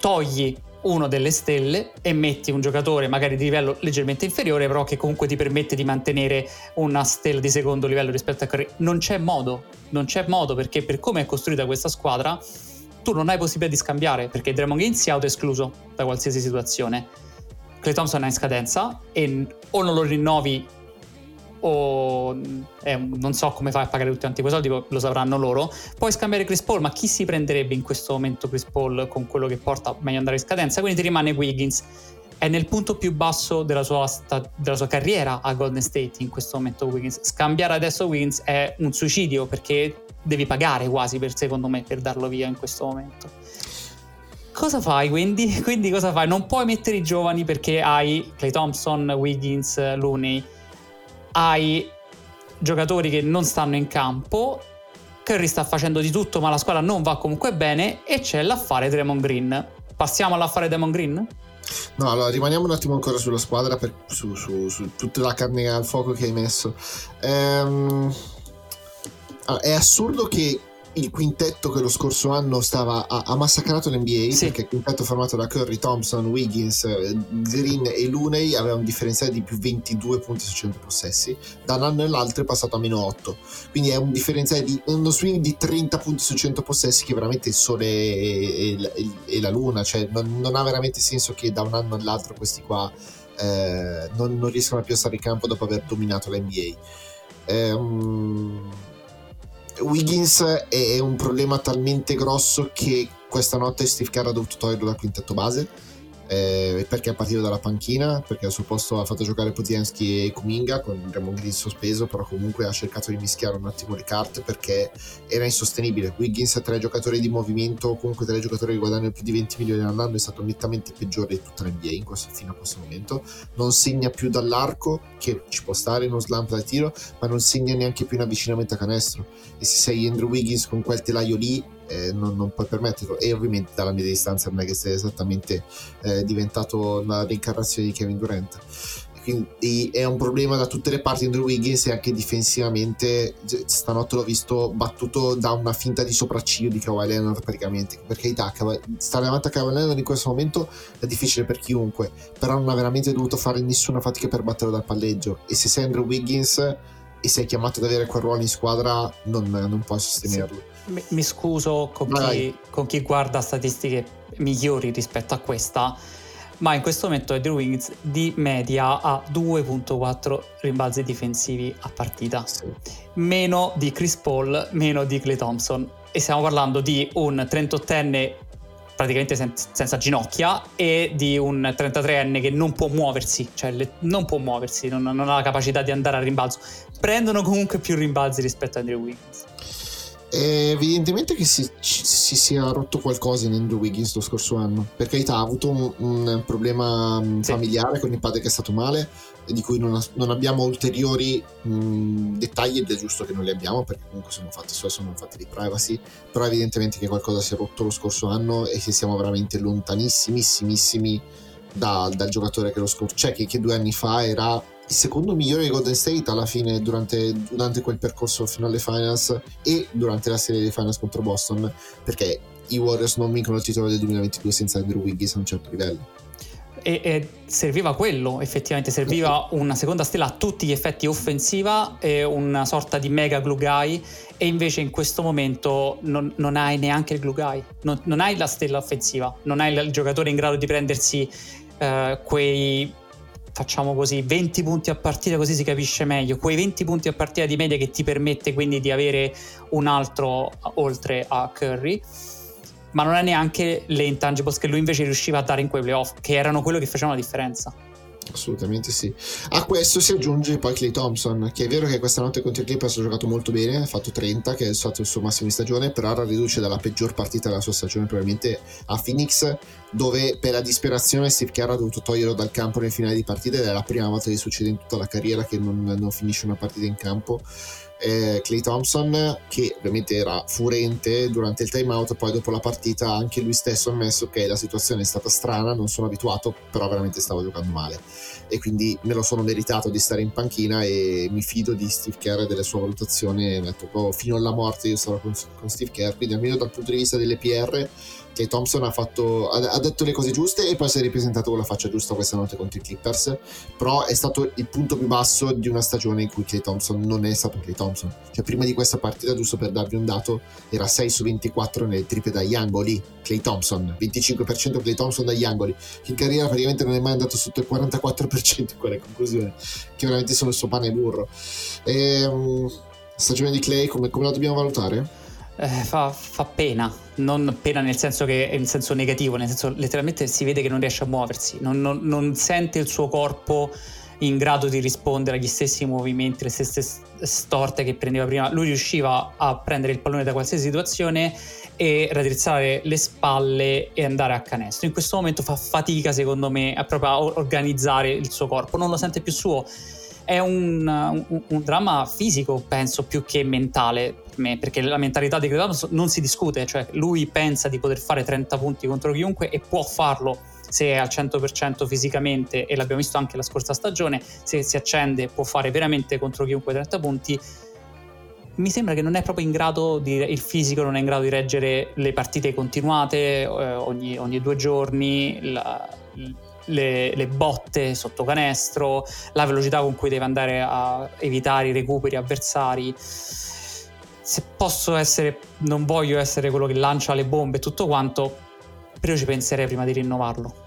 togli uno delle stelle e metti un giocatore magari di livello leggermente inferiore, però che comunque ti permette di mantenere una stella di secondo livello rispetto a Curry. Non c'è modo, non c'è modo perché per come è costruita questa squadra tu non hai possibilità di scambiare perché Draymond Green si è autoescluso da qualsiasi situazione. Clay Thompson è in scadenza e o non lo rinnovi o eh, non so come fai a pagare tutti quanti quei soldi, lo sapranno loro. Puoi scambiare Chris Paul, ma chi si prenderebbe in questo momento Chris Paul con quello che porta meglio andare in scadenza? Quindi ti rimane Wiggins. È nel punto più basso della sua, sta- della sua carriera a Golden State in questo momento Wiggins. Scambiare adesso Wiggins è un suicidio perché devi pagare quasi per secondo me per darlo via in questo momento. Cosa fai quindi? Quindi cosa fai? Non puoi mettere i giovani perché hai Clay Thompson, Wiggins, Looney hai giocatori che non stanno in campo, Curry sta facendo di tutto ma la squadra non va comunque bene e c'è l'affare Draymond Green. Passiamo all'affare Draymond Green? No, allora rimaniamo un attimo ancora sulla squadra, per, su, su, su, tutta la carne al fuoco che hai messo. Ehm, è assurdo che il quintetto che lo scorso anno stava, ha, ha massacrato l'NBA sì. perché il quintetto formato da Curry, Thompson, Wiggins, Green e Looney aveva un differenziale di più 22 punti su 100 possessi da un anno all'altro è passato a meno 8 quindi è un differenziale di uno swing di 30 punti su 100 possessi che veramente il sole e, e, e la luna cioè non, non, ha veramente senso che da un anno all'altro questi qua eh, non, non, riescono più a stare in campo dopo aver dominato l'NBA eh, um, Wiggins è un problema talmente grosso che questa notte Steve Kerr ha dovuto toglierlo dal quintetto base eh, perché è partito dalla panchina, perché al suo posto ha fatto giocare Pozienski e Kuminga con Draymond Green sospeso, però comunque ha cercato di mischiare un attimo le carte perché era insostenibile. Wiggins ha tre giocatori di movimento, comunque tre giocatori che guadagnano più di 20 milioni all'anno, è stato nettamente peggiore di tutta l'NBA in questo, fino a questo momento. Non segna più dall'arco, che ci può stare in uno slamp da tiro, ma non segna neanche più in avvicinamento a canestro. E se sei Andrew Wiggins con quel telaio lì, eh, non, non, puoi permetterlo. E ovviamente dalla media distanza non è che sei esattamente eh, diventato una reincarnazione di Kevin Durant. Quindi è un problema da tutte le parti. Andrew Wiggins e anche difensivamente stanotte l'ho visto battuto da una finta di sopracciglio di Kawhi Leonard praticamente. Per carità stare davanti a Kawhi Leonard in questo momento è difficile per chiunque. Però non ha veramente dovuto fare nessuna fatica per batterlo dal palleggio. E se sei Andrew Wiggins e sei chiamato ad avere quel ruolo in squadra non, non puoi sostenerlo. sì mi, mi scuso con chi, con chi, guarda statistiche migliori rispetto a questa, ma in questo momento Andrew Wiggins di media ha 2.4 rimbalzi difensivi a partita, sì. meno di Chris Paul, meno di Clay Thompson. E stiamo parlando di un 38enne praticamente sen- senza ginocchia e di un 33enne che non può muoversi, cioè le- non può muoversi, non, non, ha la capacità di andare a rimbalzo. Prendono comunque più rimbalzi rispetto a Andrew Wiggins. È evidentemente che si, si, sia rotto qualcosa in Andrew Wiggins lo scorso anno. Per carità, ha avuto un, un problema mm, sì. familiare con il padre che è stato male, di cui non, non abbiamo ulteriori mh, mm, dettagli ed è giusto che non li abbiamo perché comunque sono fatti suoi, sono fatti di privacy. Però evidentemente che qualcosa si è rotto lo scorso anno e che siamo veramente lontanissimissimi da, dal giocatore che lo scorso, cioè che, che due anni fa era il secondo migliore di Golden State alla fine durante, durante, quel percorso fino alle finals e durante la serie dei finals contro Boston perché i Warriors non vincono il titolo del 2022 senza Andrew Wiggins a un certo livello. E, e serviva quello effettivamente serviva una seconda stella a tutti gli effetti offensiva e una sorta di mega glue guy e invece in questo momento non, non hai neanche il glue guy non, non, hai la stella offensiva non hai il giocatore in grado di prendersi uh, quei facciamo così 20 punti a partita così si capisce meglio. Quei 20 punti a partita di media che ti permette quindi di avere un altro oltre a Curry. Ma non è neanche le intangibles che lui invece riusciva a dare in quei playoff che erano quello che facevano la differenza assolutamente sì. A questo si aggiunge poi Clay Thompson, che è vero che questa notte contro i Clippers ha giocato molto bene, ha fatto 30, che è stato il suo massimo di stagione, però ora riduce dalla peggior partita della sua stagione probabilmente a Phoenix, dove per la disperazione Steve Kerr ha dovuto toglierlo dal campo nel finale di partita ed è la prima volta che succede in tutta la carriera che non, non finisce una partita in campo eh, Clay Thompson che ovviamente era furente durante il time out poi dopo la partita anche lui stesso ha ammesso che la situazione è stata strana non sono abituato però veramente stavo giocando male. E quindi me lo sono meritato di stare in panchina e mi fido di Steve Kerr e delle sue valutazioni detto, oh, fino alla morte io sarò con, con Steve Kerr quindi almeno dal punto di vista delle PR che Thompson ha, fatto, ha, detto le cose giuste e poi si è ripresentato con la faccia giusta questa notte contro i Clippers però è stato il punto più basso di una stagione in cui Clay Thompson non è stato Clay Thompson. Cioè prima di questa partita giusto per darvi un dato era 6 su 24 nelle triple dagli angoli Clay Thompson. 25% Clay Thompson dagli angoli. Che in carriera praticamente non è mai andato sotto il 44% in quelle conclusioni che veramente sono il suo pane burro. E, um, stagione di Clay come, come la dobbiamo valutare? Eh, fa, fa, pena, non pena nel senso che è senso negativo, nel senso letteralmente si vede che non riesce a muoversi, non, non, non, sente il suo corpo in grado di rispondere agli stessi movimenti, le stesse storte che prendeva prima. Lui riusciva a prendere il pallone da qualsiasi situazione e raddrizzare le spalle e andare a canestro. In questo momento fa fatica, secondo me, a proprio organizzare il suo corpo, non lo sente più suo è un, un, un, dramma fisico, penso, più che mentale per me, perché la mentalità di Credato non si discute, cioè lui pensa di poter fare 30 punti contro chiunque e può farlo se è al 100% fisicamente e l'abbiamo visto anche la scorsa stagione, se si accende può fare veramente contro chiunque 30 punti. Mi sembra che non è proprio in grado di, il fisico non è in grado di reggere le partite continuate eh, ogni, ogni, due giorni, la, le, le, botte sotto canestro, la velocità con cui deve andare a evitare i recuperi avversari. Se posso essere, non voglio essere quello che lancia le bombe e tutto quanto, però ci penserei prima di rinnovarlo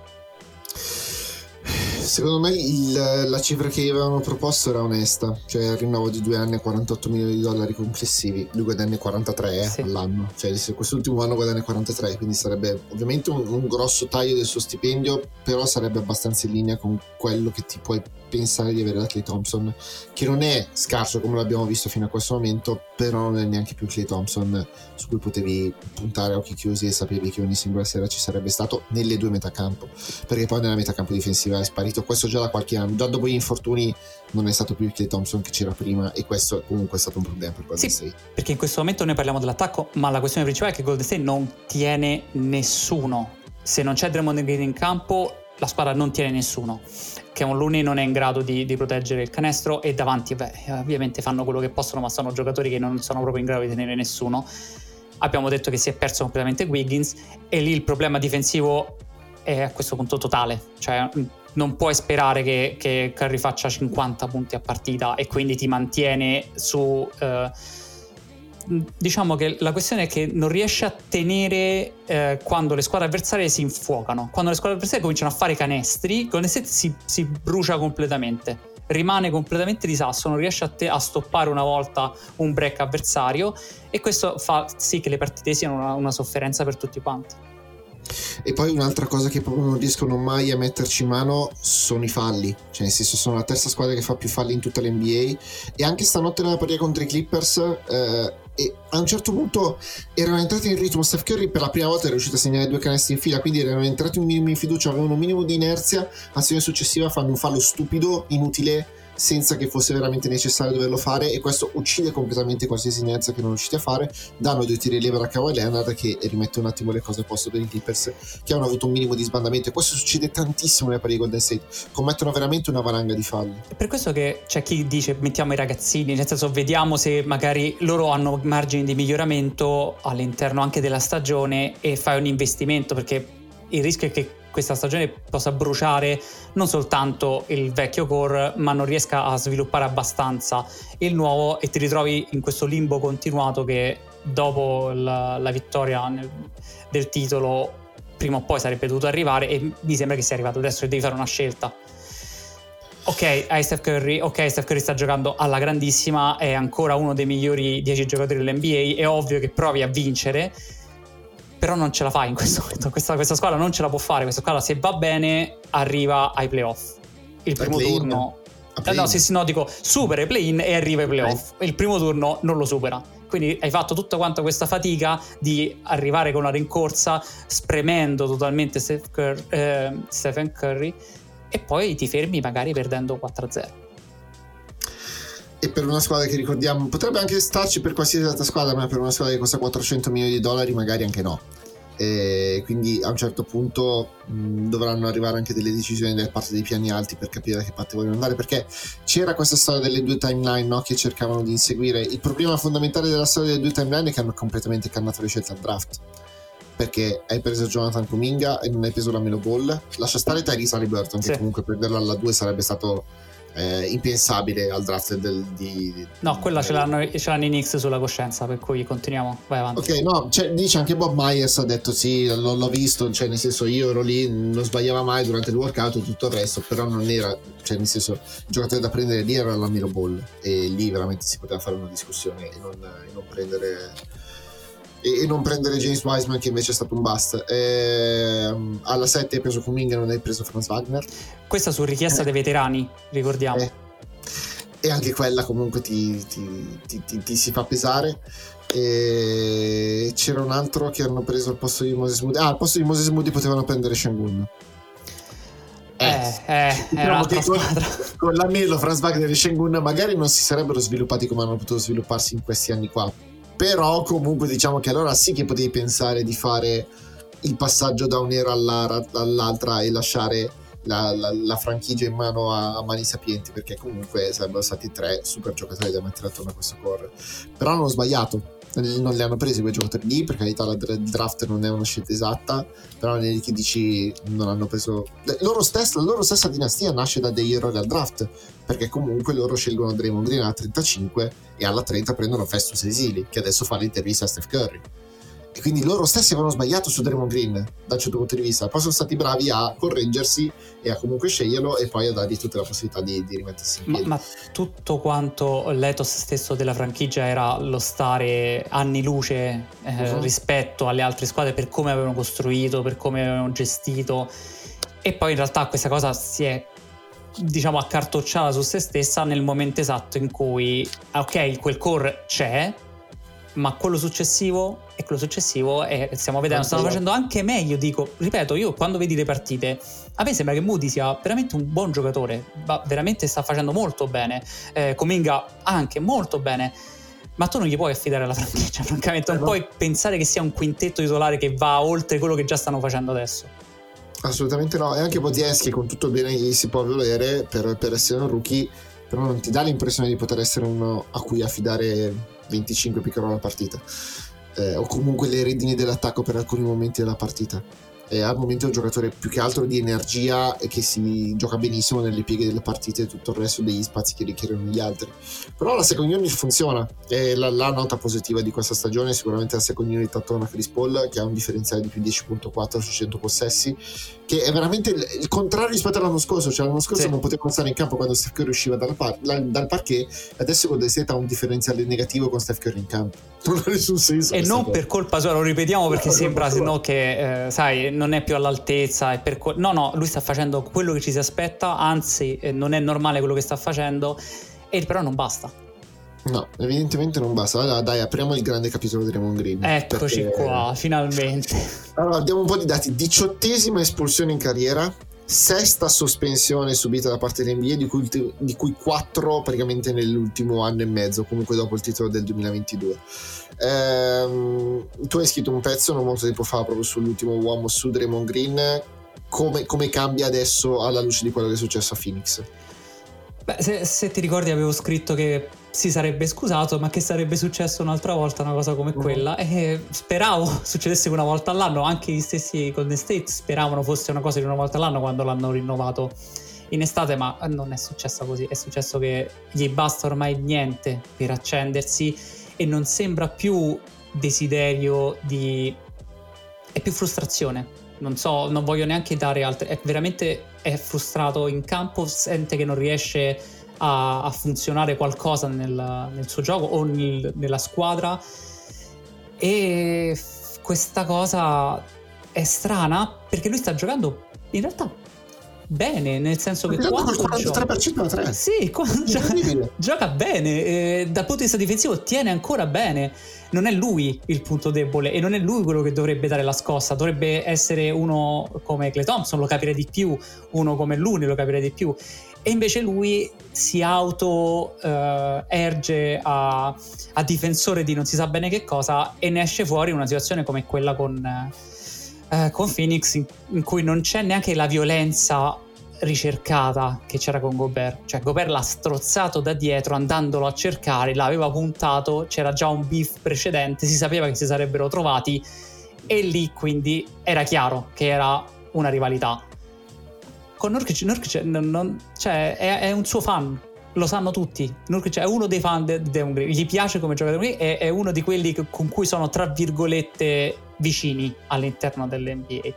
secondo me il, la cifra che avevano proposto era onesta, cioè il rinnovo di due anni a 48 milioni di dollari complessivi, lui guadagna 43 eh, sì. all'anno, cioè quest'ultimo anno guadagna 43, quindi sarebbe ovviamente un, un grosso taglio del suo stipendio, però sarebbe abbastanza in linea con quello che ti puoi pensare di avere da Clay Thompson, che non è scarso come l'abbiamo visto fino a questo momento, però non è neanche più Clay Thompson su cui potevi puntare a occhi chiusi e sapevi che ogni singola sera ci sarebbe stato nelle due metacampo, perché poi nella metacampo difensiva è sparito, questo già da qualche anno, già dopo gli infortuni non è stato più il Clay Thompson che c'era prima e questo comunque è stato un problema per Golden sì, State. Perché in questo momento noi parliamo dell'attacco, ma la questione principale è che Golden State non tiene nessuno. Se non c'è Draymond Green in campo, la squadra non tiene nessuno. Kevin Looney non è in grado di, di, proteggere il canestro e davanti beh, ovviamente fanno quello che possono ma sono giocatori che non sono proprio in grado di tenere nessuno abbiamo detto che si è perso completamente Wiggins e lì il problema difensivo è a questo punto totale cioè non puoi sperare che, che Curry faccia 50 punti a partita e quindi ti mantiene su eh, diciamo che la questione è che non riesce a tenere eh, quando le squadre avversarie si infuocano. Quando le squadre avversarie cominciano a fare canestri, Golden State si, si brucia completamente. Rimane completamente di sasso, non riesce a, te- a, stoppare una volta un break avversario e questo fa sì che le partite siano una, una sofferenza per tutti quanti. E poi un'altra cosa che proprio non riescono mai a metterci in mano sono i falli. Cioè, nel senso, sono la terza squadra che fa più falli in tutta l'NBA. E anche stanotte nella partita contro i Clippers, eh, e a un certo punto erano entrati in ritmo Steph Curry per la prima volta è riuscito a segnare due canestri in fila quindi erano entrati un minimo in fiducia avevano un minimo di inerzia azione successiva fanno un fallo stupido inutile senza che fosse veramente necessario doverlo fare e questo uccide completamente qualsiasi inerzia che non riuscite a fare. Danno due tiri lever a Kawhi Leonard che rimette un attimo le cose a posto per i Clippers che hanno avuto un minimo di sbandamento e questo succede tantissimo nelle pari Golden State. Commettono veramente una valanga di falli. È per questo che c'è chi dice mettiamo i ragazzini nel senso vediamo se magari loro hanno margini di miglioramento all'interno anche della stagione e fai un investimento perché il rischio è che questa stagione possa bruciare non soltanto il vecchio core, ma non riesca a sviluppare abbastanza il nuovo e ti ritrovi in questo limbo continuato che dopo la, la vittoria nel, del titolo prima o poi sarebbe dovuto arrivare e mi sembra che sia arrivato adesso e devi fare una scelta. Ok, hai Steph Curry, ok, Steph Curry sta giocando alla grandissima, è ancora uno dei migliori 10 giocatori dell'NBA, è ovvio che provi a vincere, però non ce la fa in questo momento. Questa, questa, squadra non ce la può fare. Questa squadra, se va bene, arriva ai playoff. Il primo play turno. Eh, no, sì, sì, no, dico supera i play-in e arriva ai playoff. Il primo turno non lo supera. Quindi hai fatto tutta quanta questa fatica di arrivare con una rincorsa, spremendo totalmente Steph Curry, eh, Stephen Curry, e poi ti fermi magari perdendo 4-0 e per una squadra che ricordiamo potrebbe anche starci per qualsiasi altra squadra ma per una squadra che costa 400 milioni di dollari magari anche no. E quindi a un certo punto mh, dovranno arrivare anche delle decisioni da parte dei piani alti per capire da che parte vogliono andare perché c'era questa storia delle due timeline no, che cercavano di inseguire. Il problema fondamentale della storia delle due timeline è che hanno completamente cannato le scelte al draft. Perché hai preso Jonathan Kuminga e non hai preso la Melo Ball. Lascia stare Tyrese Halliburton sì. che comunque prenderlo alla 2 sarebbe stato eh, impensabile al draft del, di, No, quella ce l'hanno, ce l'hanno, i Knicks sulla coscienza, per cui continuiamo, vai avanti. Ok, no, cioè, dice anche Bob Myers ha detto sì, l'ho, l'ho, visto, cioè nel senso io ero lì, non sbagliava mai durante il workout e tutto il resto, però non era, cioè nel senso il giocatore da prendere lì era la Miro Ball e lì veramente si poteva fare una discussione e non, e non prendere e, non prendere James Wiseman che invece è stato un bust. Eh, alla 7 hai preso Kuminga, non hai preso Franz Wagner. Questa su richiesta eh. dei veterani, ricordiamo. Eh. E anche quella comunque ti, ti, ti, ti, si fa pesare. E c'era un altro che hanno preso al posto di Moses Moody. Ah, al posto di Moses Moody potevano prendere Shangun. Eh, eh, eh diciamo con, con la Melo, Franz Wagner e Shengun magari non si sarebbero sviluppati come hanno potuto svilupparsi in questi anni qua però comunque diciamo che allora sì che potevi pensare di fare il passaggio da un'era all'altra e lasciare la, la, la franchigia in mano a, a, mani sapienti perché comunque sarebbero stati tre super giocatori da mettere attorno a questo core. Però hanno sbagliato non li hanno presi quei giocatori lì per carità il draft non è una scelta esatta però negli che dici non hanno preso loro stessa, la loro stessa dinastia nasce da dei errori al draft perché comunque loro scelgono Draymond Green alla 35 e alla 30 prendono Festus Esili che adesso fa l'intervista a Steph Curry e quindi loro stessi avevano sbagliato su Draymond Green dal certo punto di vista. Poi sono stati bravi a correggersi e a comunque sceglierlo e poi a dargli tutta la possibilità di, di rimettersi in piedi. ma, ma, tutto quanto l'ethos stesso della franchigia era lo stare anni luce eh, uh-huh. rispetto alle altre squadre per come avevano costruito per come avevano gestito. E poi in realtà questa cosa si è diciamo accartocciata su se stessa nel momento esatto in cui ok quel core c'è ma quello successivo e quello successivo e stiamo vedendo, stanno facendo anche meglio, dico, ripeto, io quando vedi le partite, a me sembra che Moody sia veramente un buon giocatore, veramente sta facendo molto bene, eh, Cominga anche molto bene, ma tu non gli puoi affidare la franchigia, francamente, non eh, puoi pensare che sia un quintetto titolare che va oltre quello che già stanno facendo adesso. Assolutamente no, e anche Bozienski con tutto il bene che gli si può volere per, per essere un rookie, però non ti dà l'impressione di poter essere uno a cui affidare 25 pick alla partita. Eh, o comunque le redini dell'attacco per alcuni momenti della partita è al momento un giocatore più che altro di energia e che si gioca benissimo nelle pieghe delle partite e tutto il resto degli spazi che richiedono gli altri. Però la second unit funziona e la, la nota positiva di questa stagione è sicuramente la second unit attorno a Chris Paul che ha un differenziale di più 10.4 su 100 possessi che è veramente il, il contrario rispetto all'anno scorso, cioè l'anno scorso sì. non poteva stare in campo quando Steph Curry usciva dal, par- dal parquet adesso Golden State ha un differenziale negativo con Steph Curry in campo. Non ha nessun senso. E non cosa. per colpa sua, lo ripetiamo perché no, sembra se no che, eh, sai, non è più all'altezza. Per no, no, lui sta facendo quello che ci si aspetta, anzi, eh, non è normale quello che sta facendo, e però non basta. No, evidentemente non basta. Allora, dai, apriamo il grande capitolo di Raymond Green. Eccoci perché... qua, finalmente. Allora, diamo un po' di dati. Diciottesima espulsione in carriera, sesta sospensione subita da parte dell'NBA, di cui, di cui quattro praticamente nell'ultimo anno e mezzo, comunque dopo il titolo del 2022. Ehm, tu hai scritto un pezzo non molto tempo fa proprio sull'ultimo uomo su Draymond Green. Come, come cambia adesso alla luce di quello che è successo a Phoenix? Beh, se, se, ti ricordi avevo scritto che si sarebbe scusato, ma che sarebbe successo un'altra volta una cosa come uh-huh. quella. E speravo succedesse una volta all'anno, anche gli stessi Golden State speravano fosse una cosa di una volta all'anno quando l'hanno rinnovato in estate, ma non è successo così. È successo che gli basta ormai niente per accendersi e non sembra più desiderio di... è più frustrazione. Non so, non voglio neanche dare altre... È veramente è frustrato in campo, sente che non riesce a, a funzionare qualcosa nel, nel, suo gioco o nel, nella squadra. E questa cosa è strana perché lui sta giocando in realtà bene, nel senso che quando col 43% da 3. Sì, quando gioca, gioca bene, eh, dal punto di vista difensivo tiene ancora bene. Non è lui il punto debole e non è lui quello che dovrebbe dare la scossa, dovrebbe essere uno come Clay Thompson, lo capire di più, uno come Luni lo capire di più e invece lui si auto uh, erge a, a, difensore di non si sa bene che cosa e ne esce fuori una situazione come quella con, uh, con Phoenix in, in, cui non c'è neanche la violenza ricercata che c'era con Gobert. Cioè Gobert l'ha strozzato da dietro andandolo a cercare l'aveva puntato c'era già un beef precedente si sapeva che si sarebbero trovati e lì quindi era chiaro che era una rivalità con Nurkic, Nurkic non, non, cioè, è, è, un suo fan, lo sanno tutti. Nurkic è uno dei fan di de Hungary, gli piace come giocatore, è, è uno di quelli con cui sono tra virgolette vicini all'interno dell'NBA.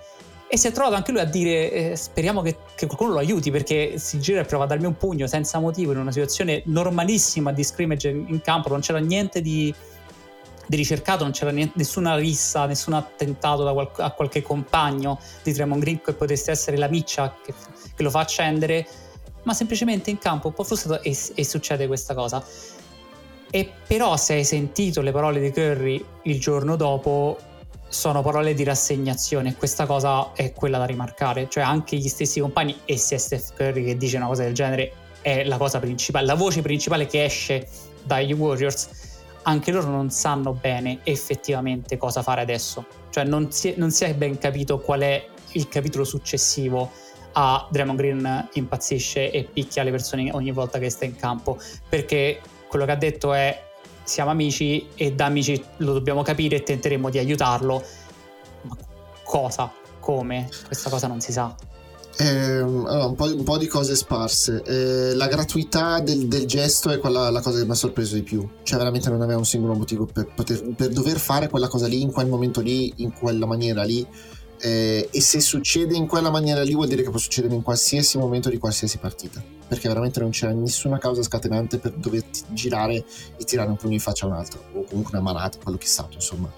E si è trovato anche lui a dire: eh, Speriamo che, che, qualcuno lo aiuti perché si gira e prova a darmi un pugno senza motivo in una situazione normalissima di scrimmage in campo, non c'era niente di, di ricercato, non c'era nessuna rissa, nessun attentato qual- a qualche compagno di Tremont Green che potesse essere la miccia che, che, lo fa accendere, ma semplicemente in campo un po' frustrato e, e succede questa cosa. E però se hai sentito le parole di Curry il giorno dopo, sono parole di rassegnazione questa cosa è quella da rimarcare, cioè anche gli stessi compagni e è Steph Curry che dice una cosa del genere è la cosa principale, la voce principale che esce dagli Warriors anche loro non sanno bene effettivamente cosa fare adesso. Cioè non si, non si è ben capito qual è il capitolo successivo a Draymond Green impazzisce e picchia le persone ogni volta che sta in campo, perché quello che ha detto è siamo amici e da amici lo dobbiamo capire e tenteremo di aiutarlo. Ma cosa? Come? Questa cosa non si sa. Eh, allora, un, po', un, po', di cose sparse. Eh, la gratuità del, del, gesto è quella la cosa che mi ha sorpreso di più. Cioè, veramente non aveva un singolo motivo per, poter, per dover fare quella cosa lì, in quel momento lì, in quella maniera lì. Eh, e se succede in quella maniera lì, vuol dire che può succedere in qualsiasi momento di qualsiasi partita. Perché veramente non c'era nessuna causa scatenante per dover girare e tirare un pugno in faccia a un altro, o comunque una manata, quello che è stato, insomma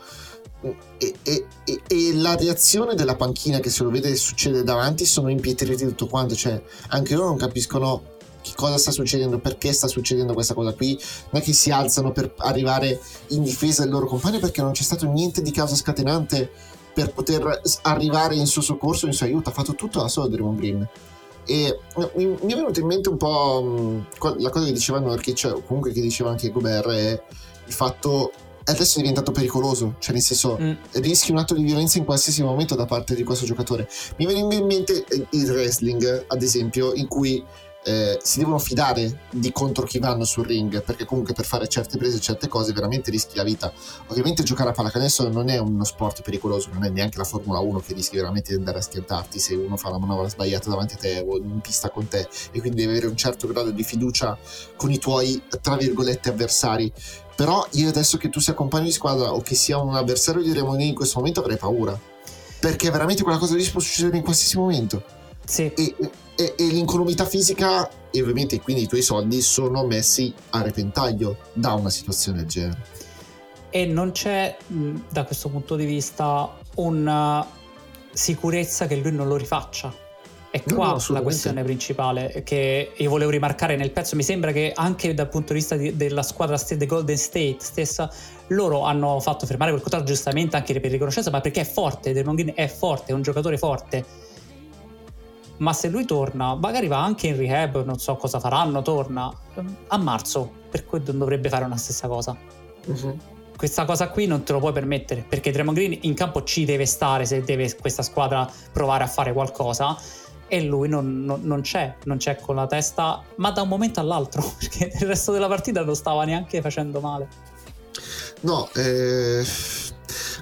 e, e, e, la reazione della panchina che se lo vede succede davanti sono impietriti tutto quanto, cioè anche loro non capiscono che cosa sta succedendo, perché sta succedendo questa cosa qui, non è che si alzano per arrivare in difesa del loro compagno perché non c'è stato niente di causa scatenante per poter arrivare in suo soccorso, in suo aiuto, ha fatto tutto da solo Draymond Green. E mi, mi, è venuto in mente un po' la cosa che diceva Nurkic, cioè, comunque che diceva anche Gobert, è il fatto adesso è diventato pericoloso, cioè nel senso mm. rischi un atto di violenza in qualsiasi momento da parte di questo giocatore. Mi viene in mente il wrestling, ad esempio, in cui eh, si devono fidare di contro chi vanno sul ring, perché comunque per fare certe prese, certe cose, veramente rischi la vita. Ovviamente giocare a pallacanestro non è uno sport pericoloso, non è neanche la Formula 1 che rischi veramente di andare a schiantarti se uno fa la manovra sbagliata davanti a te o in pista con te e quindi devi avere un certo grado di fiducia con i tuoi, tra virgolette, avversari. Però io adesso che tu sia compagno di squadra o che sia un avversario di Remoni in questo momento avrei paura. Perché veramente quella cosa lì può succedere in qualsiasi momento. Sì. E, e, e l'incolumità fisica e ovviamente quindi i tuoi soldi sono messi a repentaglio da una situazione del genere. E non c'è da questo punto di vista una sicurezza che lui non lo rifaccia è qua no, la questione principale che io volevo rimarcare nel pezzo. Mi sembra che anche dal punto di vista di, della squadra di Golden State stessa, loro hanno fatto fermare quel contratto giustamente anche per riconoscenza, ma perché è forte, Draymond Green è forte, è un giocatore forte. Ma se lui torna, magari va anche in rehab, non so cosa faranno, torna a marzo, per cui non dovrebbe fare una stessa cosa. Uh-huh questa cosa qui non te lo puoi permettere perché Draymond Green in campo ci deve stare se deve questa squadra provare a fare qualcosa e lui non, non, non, c'è, non c'è con la testa, ma da un momento all'altro, perché il resto della partita non stava neanche facendo male. No, eh,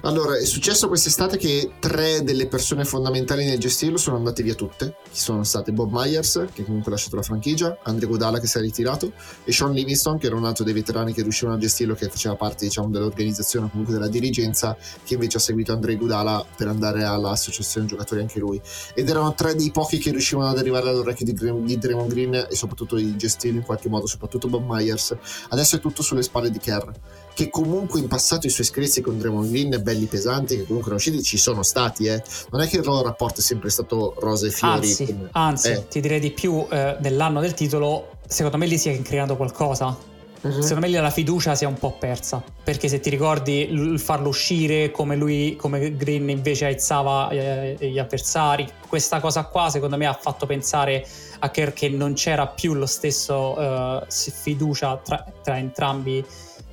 allora, è successo quest'estate che tre delle persone fondamentali nel gestirlo sono andate via tutte. Sono state Bob Myers, che comunque ha lasciato la franchigia, Andre Godala che si è ritirato, e Sean Livingston, che era un altro dei veterani che riuscivano a gestirlo, che faceva parte diciamo, dell'organizzazione o comunque della dirigenza, che invece ha seguito Andre Godala per andare all'associazione giocatori anche lui. Ed erano tre dei pochi che riuscivano ad arrivare all'orecchio di, di Draymond Green e soprattutto di gestirlo in qualche modo, soprattutto Bob Myers. Adesso è tutto sulle spalle di Kerr che comunque in passato i suoi screzi con Draymond Green belli pesanti che comunque non usciti ci sono stati eh. non è che il loro rapporto è sempre stato rose e fiori anzi, come... anzi eh. ti direi di più eh, nell'anno del titolo secondo me lì si è creato qualcosa Uh-huh. Secondo me lì la fiducia si è un po' persa. Perché se ti ricordi il farlo uscire come lui, come Green invece aizzava eh, gli avversari, questa cosa qua secondo me ha fatto pensare a Kerr che non c'era più lo stesso uh, fiducia tra, tra entrambi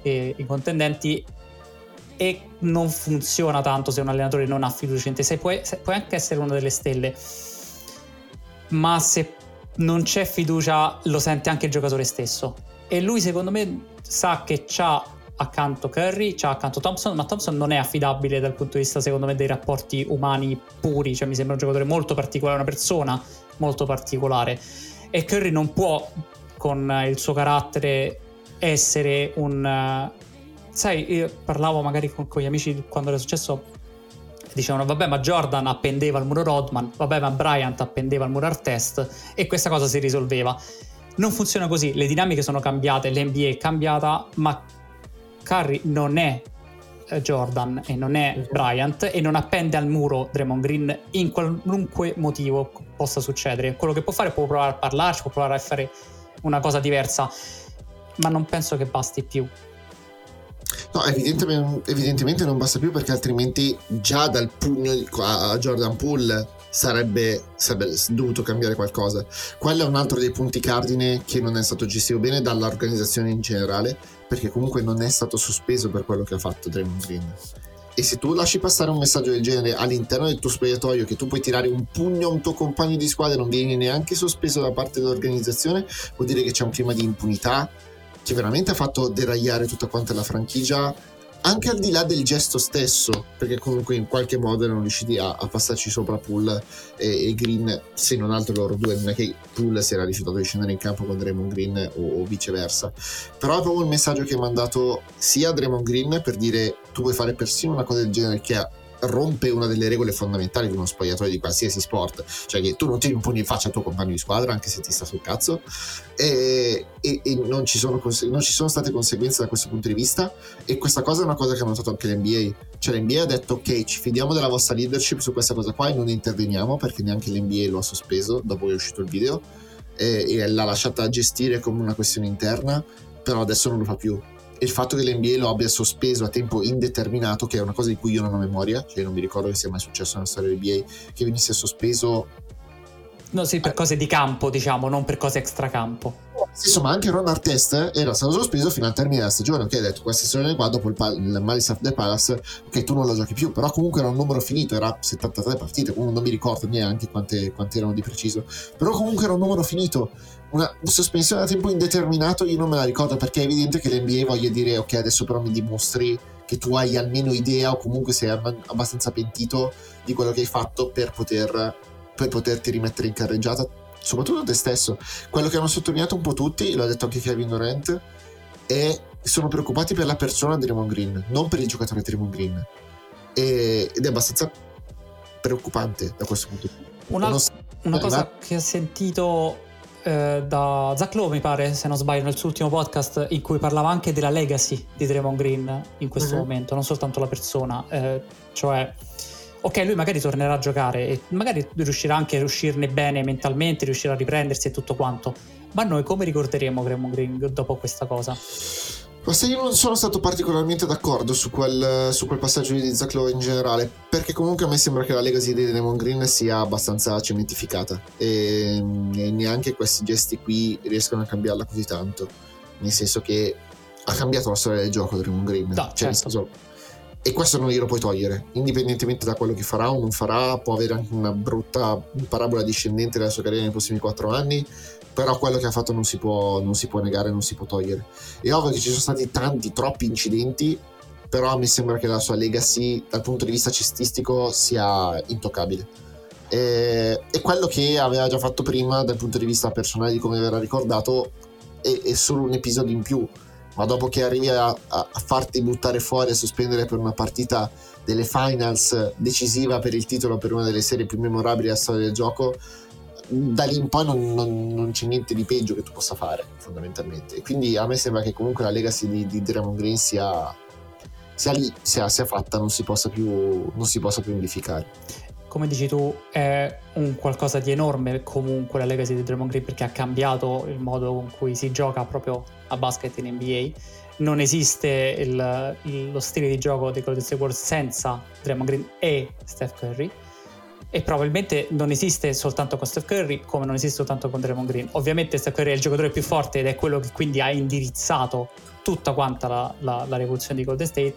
eh, i contendenti e non funziona tanto se un allenatore non ha fiducia in te. Se puoi, puoi anche essere una delle stelle, ma se non c'è fiducia lo sente anche il giocatore stesso. E lui secondo me sa che c'ha accanto Curry, c'ha accanto Thompson, ma Thompson non è affidabile dal punto di vista secondo me dei rapporti umani puri, cioè mi sembra un giocatore molto particolare, una persona molto particolare. E Curry non può con il suo carattere essere un... sai, io parlavo magari con, con gli amici quando era successo dicevano vabbè ma Jordan appendeva il muro Rodman, vabbè ma Bryant appendeva il muro Artest e questa cosa si risolveva. Non funziona così, le dinamiche sono cambiate, l'NBA è cambiata, ma Curry non è eh, Jordan e non è Bryant e non appende al muro Draymond Green in qualunque motivo possa succedere. Quello che può fare può provare a parlarci, può provare a fare una cosa diversa ma non penso che basti più. No, evidentemente, evidentemente, non basta più perché altrimenti già dal pugno a Jordan Poole sarebbe, sarebbe, dovuto cambiare qualcosa. Quello è un altro dei punti cardine che non è stato gestito bene dall'organizzazione in generale perché comunque non è stato sospeso per quello che ha fatto Draymond Green. E se tu lasci passare un messaggio del genere all'interno del tuo spogliatoio, che tu puoi tirare un pugno a un tuo compagno di squadra e non vieni neanche sospeso da parte dell'organizzazione, vuol dire che c'è un clima di impunità che veramente ha fatto deragliare tutta quanta la franchigia anche al di là del gesto stesso, perché comunque in qualche modo erano riusciti a, a passarci sopra Pool e, e, Green, se non altro loro due, non è che Pool si era rifiutato di scendere in campo con Draymond Green o, o viceversa, però è proprio il messaggio che ha mandato sia a Draymond Green per dire tu vuoi fare persino una cosa del genere che ha rompe una delle regole fondamentali di uno spogliatoio di qualsiasi sport, cioè che tu non ti imponi in faccia al tuo compagno di squadra anche se ti sta sul cazzo e, e, e non, ci sono, non, ci sono, state conseguenze da questo punto di vista e questa cosa è una cosa che ha notato anche l'NBA, cioè l'NBA ha detto ok ci fidiamo della vostra leadership su questa cosa qua e non interveniamo perché neanche l'NBA lo ha sospeso dopo che è uscito il video e, e l'ha lasciata gestire come una questione interna però adesso non lo fa più e il fatto che l'NBA lo abbia sospeso a tempo indeterminato, che è una cosa di cui io non ho memoria, cioè non mi ricordo che sia mai successo nella storia dell'NBA, che venisse sospeso No, sì, per cose di campo, diciamo, non per cose extracampo. Sì, insomma, anche Ron Artest era stato sospeso fino al termine della stagione. Ok, ha detto questa stagione qua, dopo il, pal- il Malice of the Palace, ok, tu non lo giochi più, però comunque era un numero finito, era 73 partite, non mi ricordo neanche quante, quante erano di preciso, però comunque era un numero finito una sospensione a tempo indeterminato io non me la ricordo perché è evidente che l'NBA voglia dire ok adesso però mi dimostri che tu hai almeno idea o comunque sei abbastanza pentito di quello che hai fatto per, poter, per poterti rimettere in carreggiata soprattutto te stesso. Quello che hanno sottolineato un po' tutti l'ha detto anche Kevin Durant è sono preoccupati per la persona di Raymond Green non per il giocatore di Raymond Green. E, ed è abbastanza preoccupante da questo punto di vista. Una, una cosa che ho sentito eh, da Zach Lowe, mi pare, se non sbaglio, nel suo ultimo podcast, in cui parlava anche della legacy di Draymond Green in questo uh-huh. momento, non soltanto la persona. Eh, cioè, ok, lui magari tornerà a giocare e magari riuscirà anche a uscirne bene mentalmente, riuscirà a riprendersi e tutto quanto. Ma noi come ricorderemo Draymond Green dopo questa cosa? Ma se io non sono stato particolarmente d'accordo su quel, su quel passaggio di Zach Lowe in generale, perché comunque a me sembra che la legacy di Demon Green sia abbastanza cementificata e, e neanche questi gesti qui riescono a cambiarla così tanto. Nel senso che ha cambiato la storia del gioco Demon Green. No, cioè, certo. senso, e questo non glielo puoi togliere, indipendentemente da quello che farà o non farà, può avere anche una brutta parabola discendente della sua carriera nei prossimi quattro anni, però quello che ha fatto non si può, non si può negare, non si può togliere. È ovvio che ci sono stati tanti, troppi incidenti, però mi sembra che la sua legacy dal punto di vista cestistico sia intoccabile. E, e quello che aveva già fatto prima dal punto di vista personale di come verrà ricordato è, è solo un episodio in più, ma dopo che arrivi a, a, farti buttare fuori e sospendere per una partita delle finals decisiva per il titolo per una delle serie più memorabili della storia del gioco, da lì in poi non, non, non, c'è niente di peggio che tu possa fare, fondamentalmente. Quindi a me sembra che comunque la legacy di, di Draymond Green sia, sia lì, sia, sia, fatta, non si, possa più, non si possa più modificare. Come dici tu, è un qualcosa di enorme comunque la legacy di Draymond Green perché ha cambiato il modo con cui si gioca proprio a basket in NBA. Non esiste il, il, lo stile di gioco dei Golden State Warriors senza Draymond Green e Steph Curry e probabilmente non esiste soltanto con Steph Curry come non esiste soltanto con Draymond Green. Ovviamente Steph Curry è il giocatore più forte ed è quello che quindi ha indirizzato tutta quanta la, la, la rivoluzione di Golden State,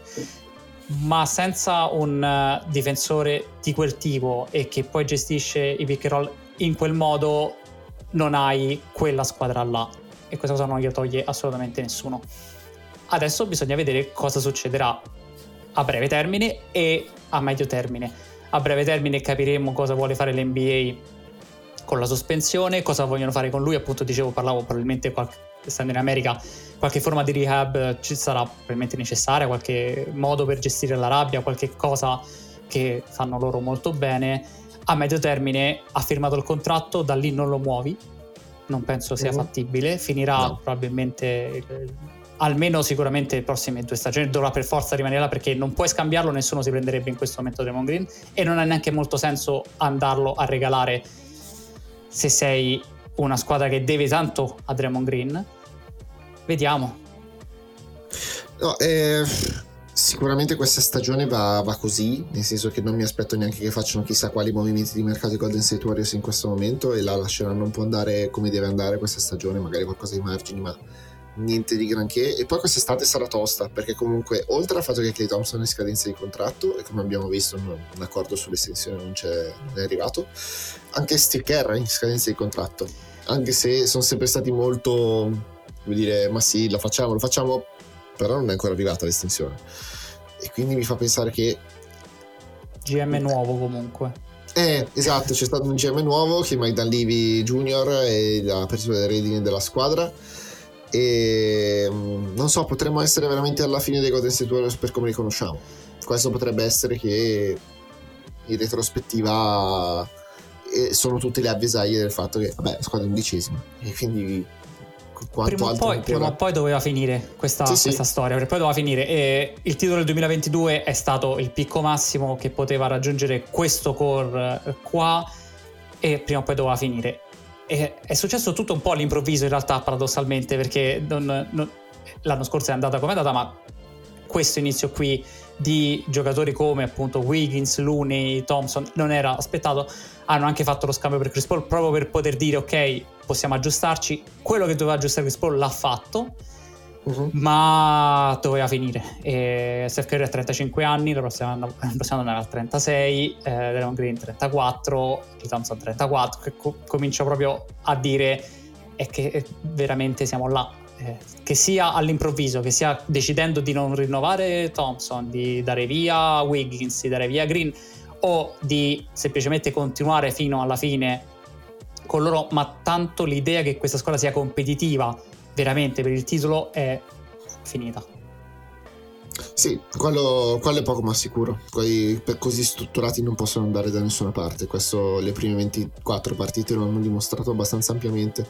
ma senza un uh, difensore di quel tipo e che poi gestisce i pick and roll in quel modo non hai quella squadra là e questa cosa non gliela toglie assolutamente nessuno. Adesso bisogna vedere cosa succederà a breve termine e a medio termine a breve termine capiremo cosa vuole fare l'NBA con la sospensione, cosa vogliono fare con lui, appunto dicevo, parlavo probabilmente qualche, essendo in America qualche forma di rehab ci sarà probabilmente necessaria, qualche modo per gestire la rabbia, qualche cosa che fanno loro molto bene. A medio termine ha firmato il contratto, da lì non lo muovi, non penso sia fattibile, finirà no. probabilmente almeno sicuramente le prossime due stagioni dovrà per forza rimanere perché non puoi scambiarlo, nessuno si prenderebbe in questo momento Draymond Green e non ha neanche molto senso andarlo a regalare se sei una squadra che deve tanto a Draymond Green. Vediamo. No, eh, sicuramente questa stagione va, va, così, nel senso che non mi aspetto neanche che facciano chissà quali movimenti di mercato i Golden State Warriors in questo momento e la lasceranno un po' andare come deve andare questa stagione, magari qualcosa di margini, ma niente di granché. E poi quest'estate sarà tosta, perché comunque, oltre al fatto che Clay Thompson è in scadenza di contratto, e come abbiamo visto, un, un accordo sull'estensione non, c'è, non è arrivato, anche Steve Kerr è in scadenza di contratto. Anche se sono sempre stati molto, come dire, ma sì, lo facciamo, lo facciamo, però non è ancora arrivata l'estensione. E quindi mi fa pensare che. GM nuovo comunque. Eh, esatto, c'è stato un GM nuovo che è Mike Dunleavy Jr. e la persona del rating della squadra e mm, non so, potremmo essere veramente alla fine dei Golden State Warriors per come li conosciamo. Questo potrebbe essere che in retrospettiva eh, sono tutte le avvisaglie del fatto che, vabbè, squadra undicesima e quindi prima o, poi, prima o, poi, doveva finire questa, sì, questa sì. storia, perché poi doveva finire. E il titolo del 2022 è stato il picco massimo che poteva raggiungere questo core eh, qua e prima o poi doveva finire. E è successo tutto un po' all'improvviso in realtà paradossalmente perché non, non, l'anno scorso è andata come è andata ma questo inizio qui di giocatori come appunto Wiggins, Looney, Thompson non era aspettato. Hanno anche fatto lo scambio per Chris Paul proprio per poter dire ok possiamo aggiustarci quello che doveva aggiustare Chris Paul l'ha fatto uh-huh. ma doveva finire e Steph Curry ha 35 anni la prossima anno, la prossima anno ha 36 eh, Draymond Green 34 Lee Thompson 34 che co- comincia proprio a dire è che veramente siamo là eh, che sia all'improvviso, che sia decidendo di non rinnovare Thompson, di dare via Wiggins, di dare via Green o di semplicemente continuare fino alla fine con loro, ma tanto l'idea che questa squadra sia competitiva veramente per il titolo è finita. Sì, quello, quello, è poco ma sicuro. Quelli così strutturati non possono andare da nessuna parte. Questo le prime 24 partite lo hanno dimostrato abbastanza ampiamente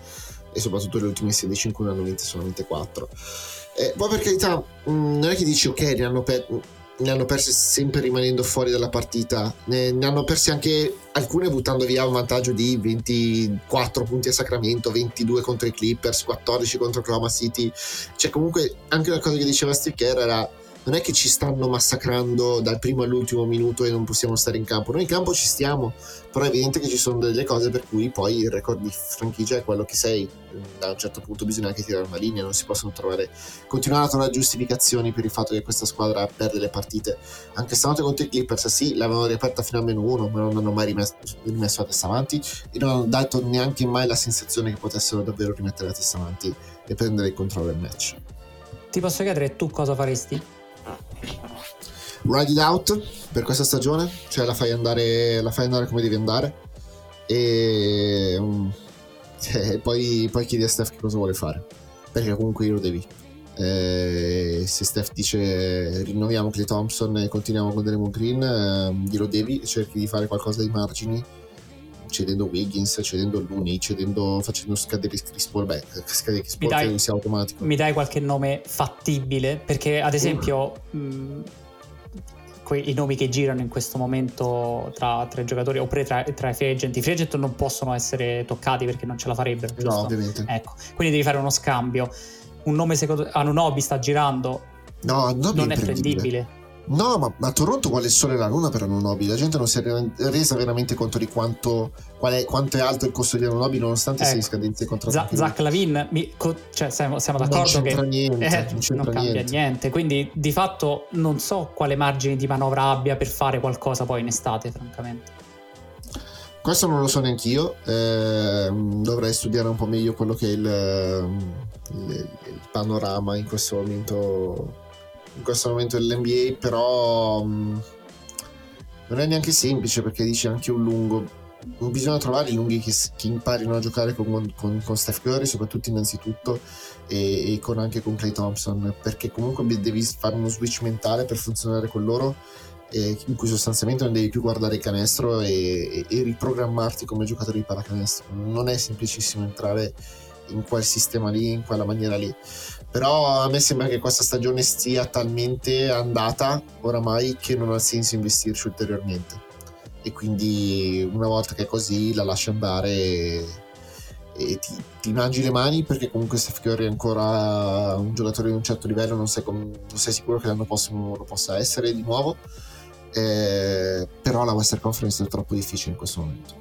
e soprattutto le ultime 16 in cui ne hanno vinte solamente 4. Eh, poi per carità, mm, non è che dici ok, ne hanno, per- ne hanno perse sempre rimanendo fuori dalla partita, ne, ne, hanno perse anche alcune buttando via un vantaggio di 24 punti a Sacramento, 22 contro i Clippers, 14 contro Oklahoma City. Cioè comunque anche una cosa che diceva Steve Kerr era non è che ci stanno massacrando dal primo all'ultimo minuto e non possiamo stare in campo. Noi in campo ci stiamo, però è evidente che ci sono delle cose per cui poi il record di franchigia è quello che sei. Da un certo punto bisogna anche tirare una linea, non si possono trovare, continuare a trovare giustificazioni per il fatto che questa squadra perde le partite. Anche stanotte contro i Clippers, sì, l'avevano riaperta fino a meno uno, ma non hanno mai rimesso, rimesso la testa avanti e non hanno dato neanche mai la sensazione che potessero davvero rimettere la testa avanti e prendere il controllo del match. Ti posso chiedere tu cosa faresti? Ride it out per questa stagione, cioè la fai andare, la fai andare come devi andare e, um, e poi, poi, chiedi a Steph che cosa vuole fare, perché comunque io lo devi. Eh, se Steph dice rinnoviamo Clay Thompson e continuiamo con Draymond Green, eh, glielo devi e cerchi di fare qualcosa di margini cedendo Wiggins, cedendo Looney, cedendo, facendo scadere Chris Paul, beh, scadere Chris Paul dai, sia automatico. Mi dai qualche nome fattibile? Perché ad esempio... Uh. Mh, i nomi che girano in questo momento tra, tra i giocatori oppure tra, tra, i free agent. I free agent non possono essere toccati perché non ce la farebbero. Giusto? No, ovviamente. Ecco, quindi devi fare uno scambio. Un nome secondo Anunobi sta girando. No, non è prendibile. No, ma a Toronto quale sole la luna per Anunobi? La gente non si è resa veramente conto di quanto, è, quanto è alto il costo di Anunobi nonostante ecco. sia in ecco. scadenze contrattuali. Zach Lavin, mi, co, cioè, siamo, siamo d'accordo non che niente, eh, non, non cambia niente. niente. Quindi di fatto non so quale margine di manovra abbia per fare qualcosa poi in estate, francamente. Questo non lo so neanche io, eh, dovrei studiare un po' meglio quello che è il, il, il panorama in questo momento in questo momento dell'NBA, però mh, mm, non è neanche semplice perché dice anche un lungo. Bisogna trovare i lunghi che, che imparino a giocare con, con, con, Steph Curry, soprattutto innanzitutto, e, e con, anche con Clay Thompson, perché comunque devi fare uno switch mentale per funzionare con loro, in cui sostanzialmente non devi più guardare il canestro e, e, e riprogrammarti come giocatore di pallacanestro. Non è semplicissimo entrare in quel sistema lì, in quella maniera lì. Però a me sembra che questa stagione sia talmente andata oramai che non ha senso investirci ulteriormente. E quindi una volta che è così la lasci andare e, e ti, ti, mangi le mani perché comunque Steph Curry è ancora un giocatore di un certo livello, non sei, com- non sei sicuro che l'anno prossimo lo possa essere di nuovo. Eh, però la Western Conference è troppo difficile in questo momento.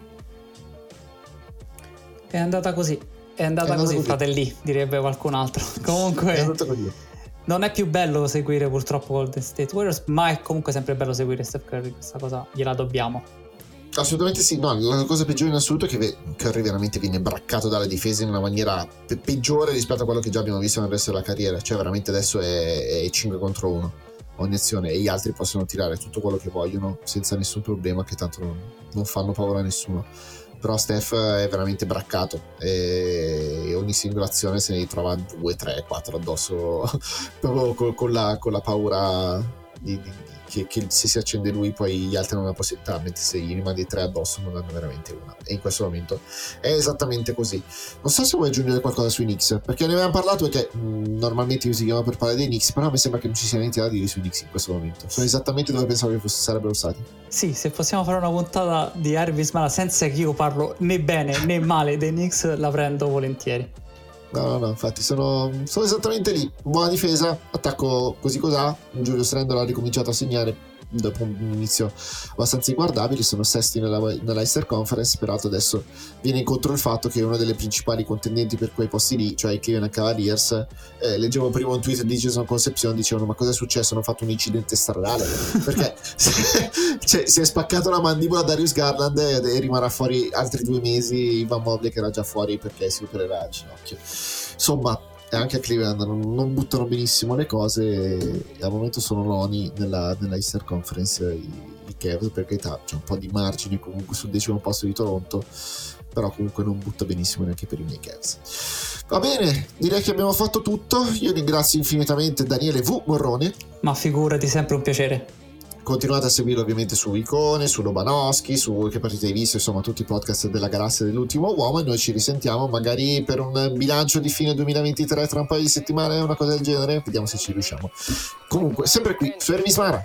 È andata così È andata, è così, così, fratelli, direbbe qualcun altro. Comunque... È. Non è più bello seguire purtroppo Golden State Warriors, ma è comunque sempre bello seguire Steph Curry, questa cosa gliela dobbiamo. Assolutamente sì, no, la cosa peggiore in assoluto è che Curry veramente viene braccato dalla difesa in una maniera pe- peggiore rispetto a quello che già abbiamo visto nel resto della carriera, cioè veramente adesso è, è 5 contro 1 ogni azione e gli altri possono tirare tutto quello che vogliono senza nessun problema che tanto non, non fanno paura a nessuno però Steph è veramente braccato e ogni singola azione se ne ritrova 2, 3, 4 addosso proprio con, con, la, con la, paura di, di, che, che, se si accende lui poi gli altri non hanno possibilità, mentre se gli rimandi tre addosso non hanno veramente una. E in questo momento è esattamente così. Non so se vuoi aggiungere qualcosa sui Knicks, perché ne abbiamo parlato perché mh, normalmente io si chiama per parlare dei Knicks, però mi sembra che non ci sia niente da dire sui Knicks in questo momento. Sono esattamente dove pensavo che fosse, sarebbero stati. Sì, se possiamo fare una puntata di Harvey Smala senza che io parlo né bene né male dei Knicks, la prendo volentieri. No, no, no, infatti sono, sono, esattamente lì. Buona difesa, attacco così cos'ha. Giulio Strendola ha ricominciato a segnare dopo un inizio abbastanza inguardabile, sono sesti nella, nell'Eister Conference, peraltro adesso viene incontro il fatto che uno delle principali contendenti per quei posti lì, cioè i Cleveland Cavaliers, eh, leggevo prima un tweet di Jason Concepcion, dicevano ma cosa è successo? Hanno fatto un incidente stradale, perché cioè, si è spaccato la mandibola a Darius Garland e, e rimarrà fuori altri due mesi Ivan Mobley che era già fuori perché si opererà il ginocchio. Insomma, e anche a Cleveland non, non, buttano benissimo le cose. E al momento sono noni nella, nella Easter Conference i, i Cavs carità c'è un po' di margine comunque sul decimo posto di Toronto però comunque non butta benissimo neanche per i miei Cavs. Va bene direi che abbiamo fatto tutto. Io ringrazio infinitamente Daniele V. Morrone. Ma figurati sempre un piacere Continuate a seguirlo ovviamente su Icone, su Lobanowski, su Che partite hai visto, insomma tutti i podcast della galassia dell'ultimo uomo e noi ci risentiamo magari per un bilancio di fine 2023 tra un paio di settimane, una cosa del genere, vediamo se ci riusciamo. Comunque, sempre qui, su Ermismara.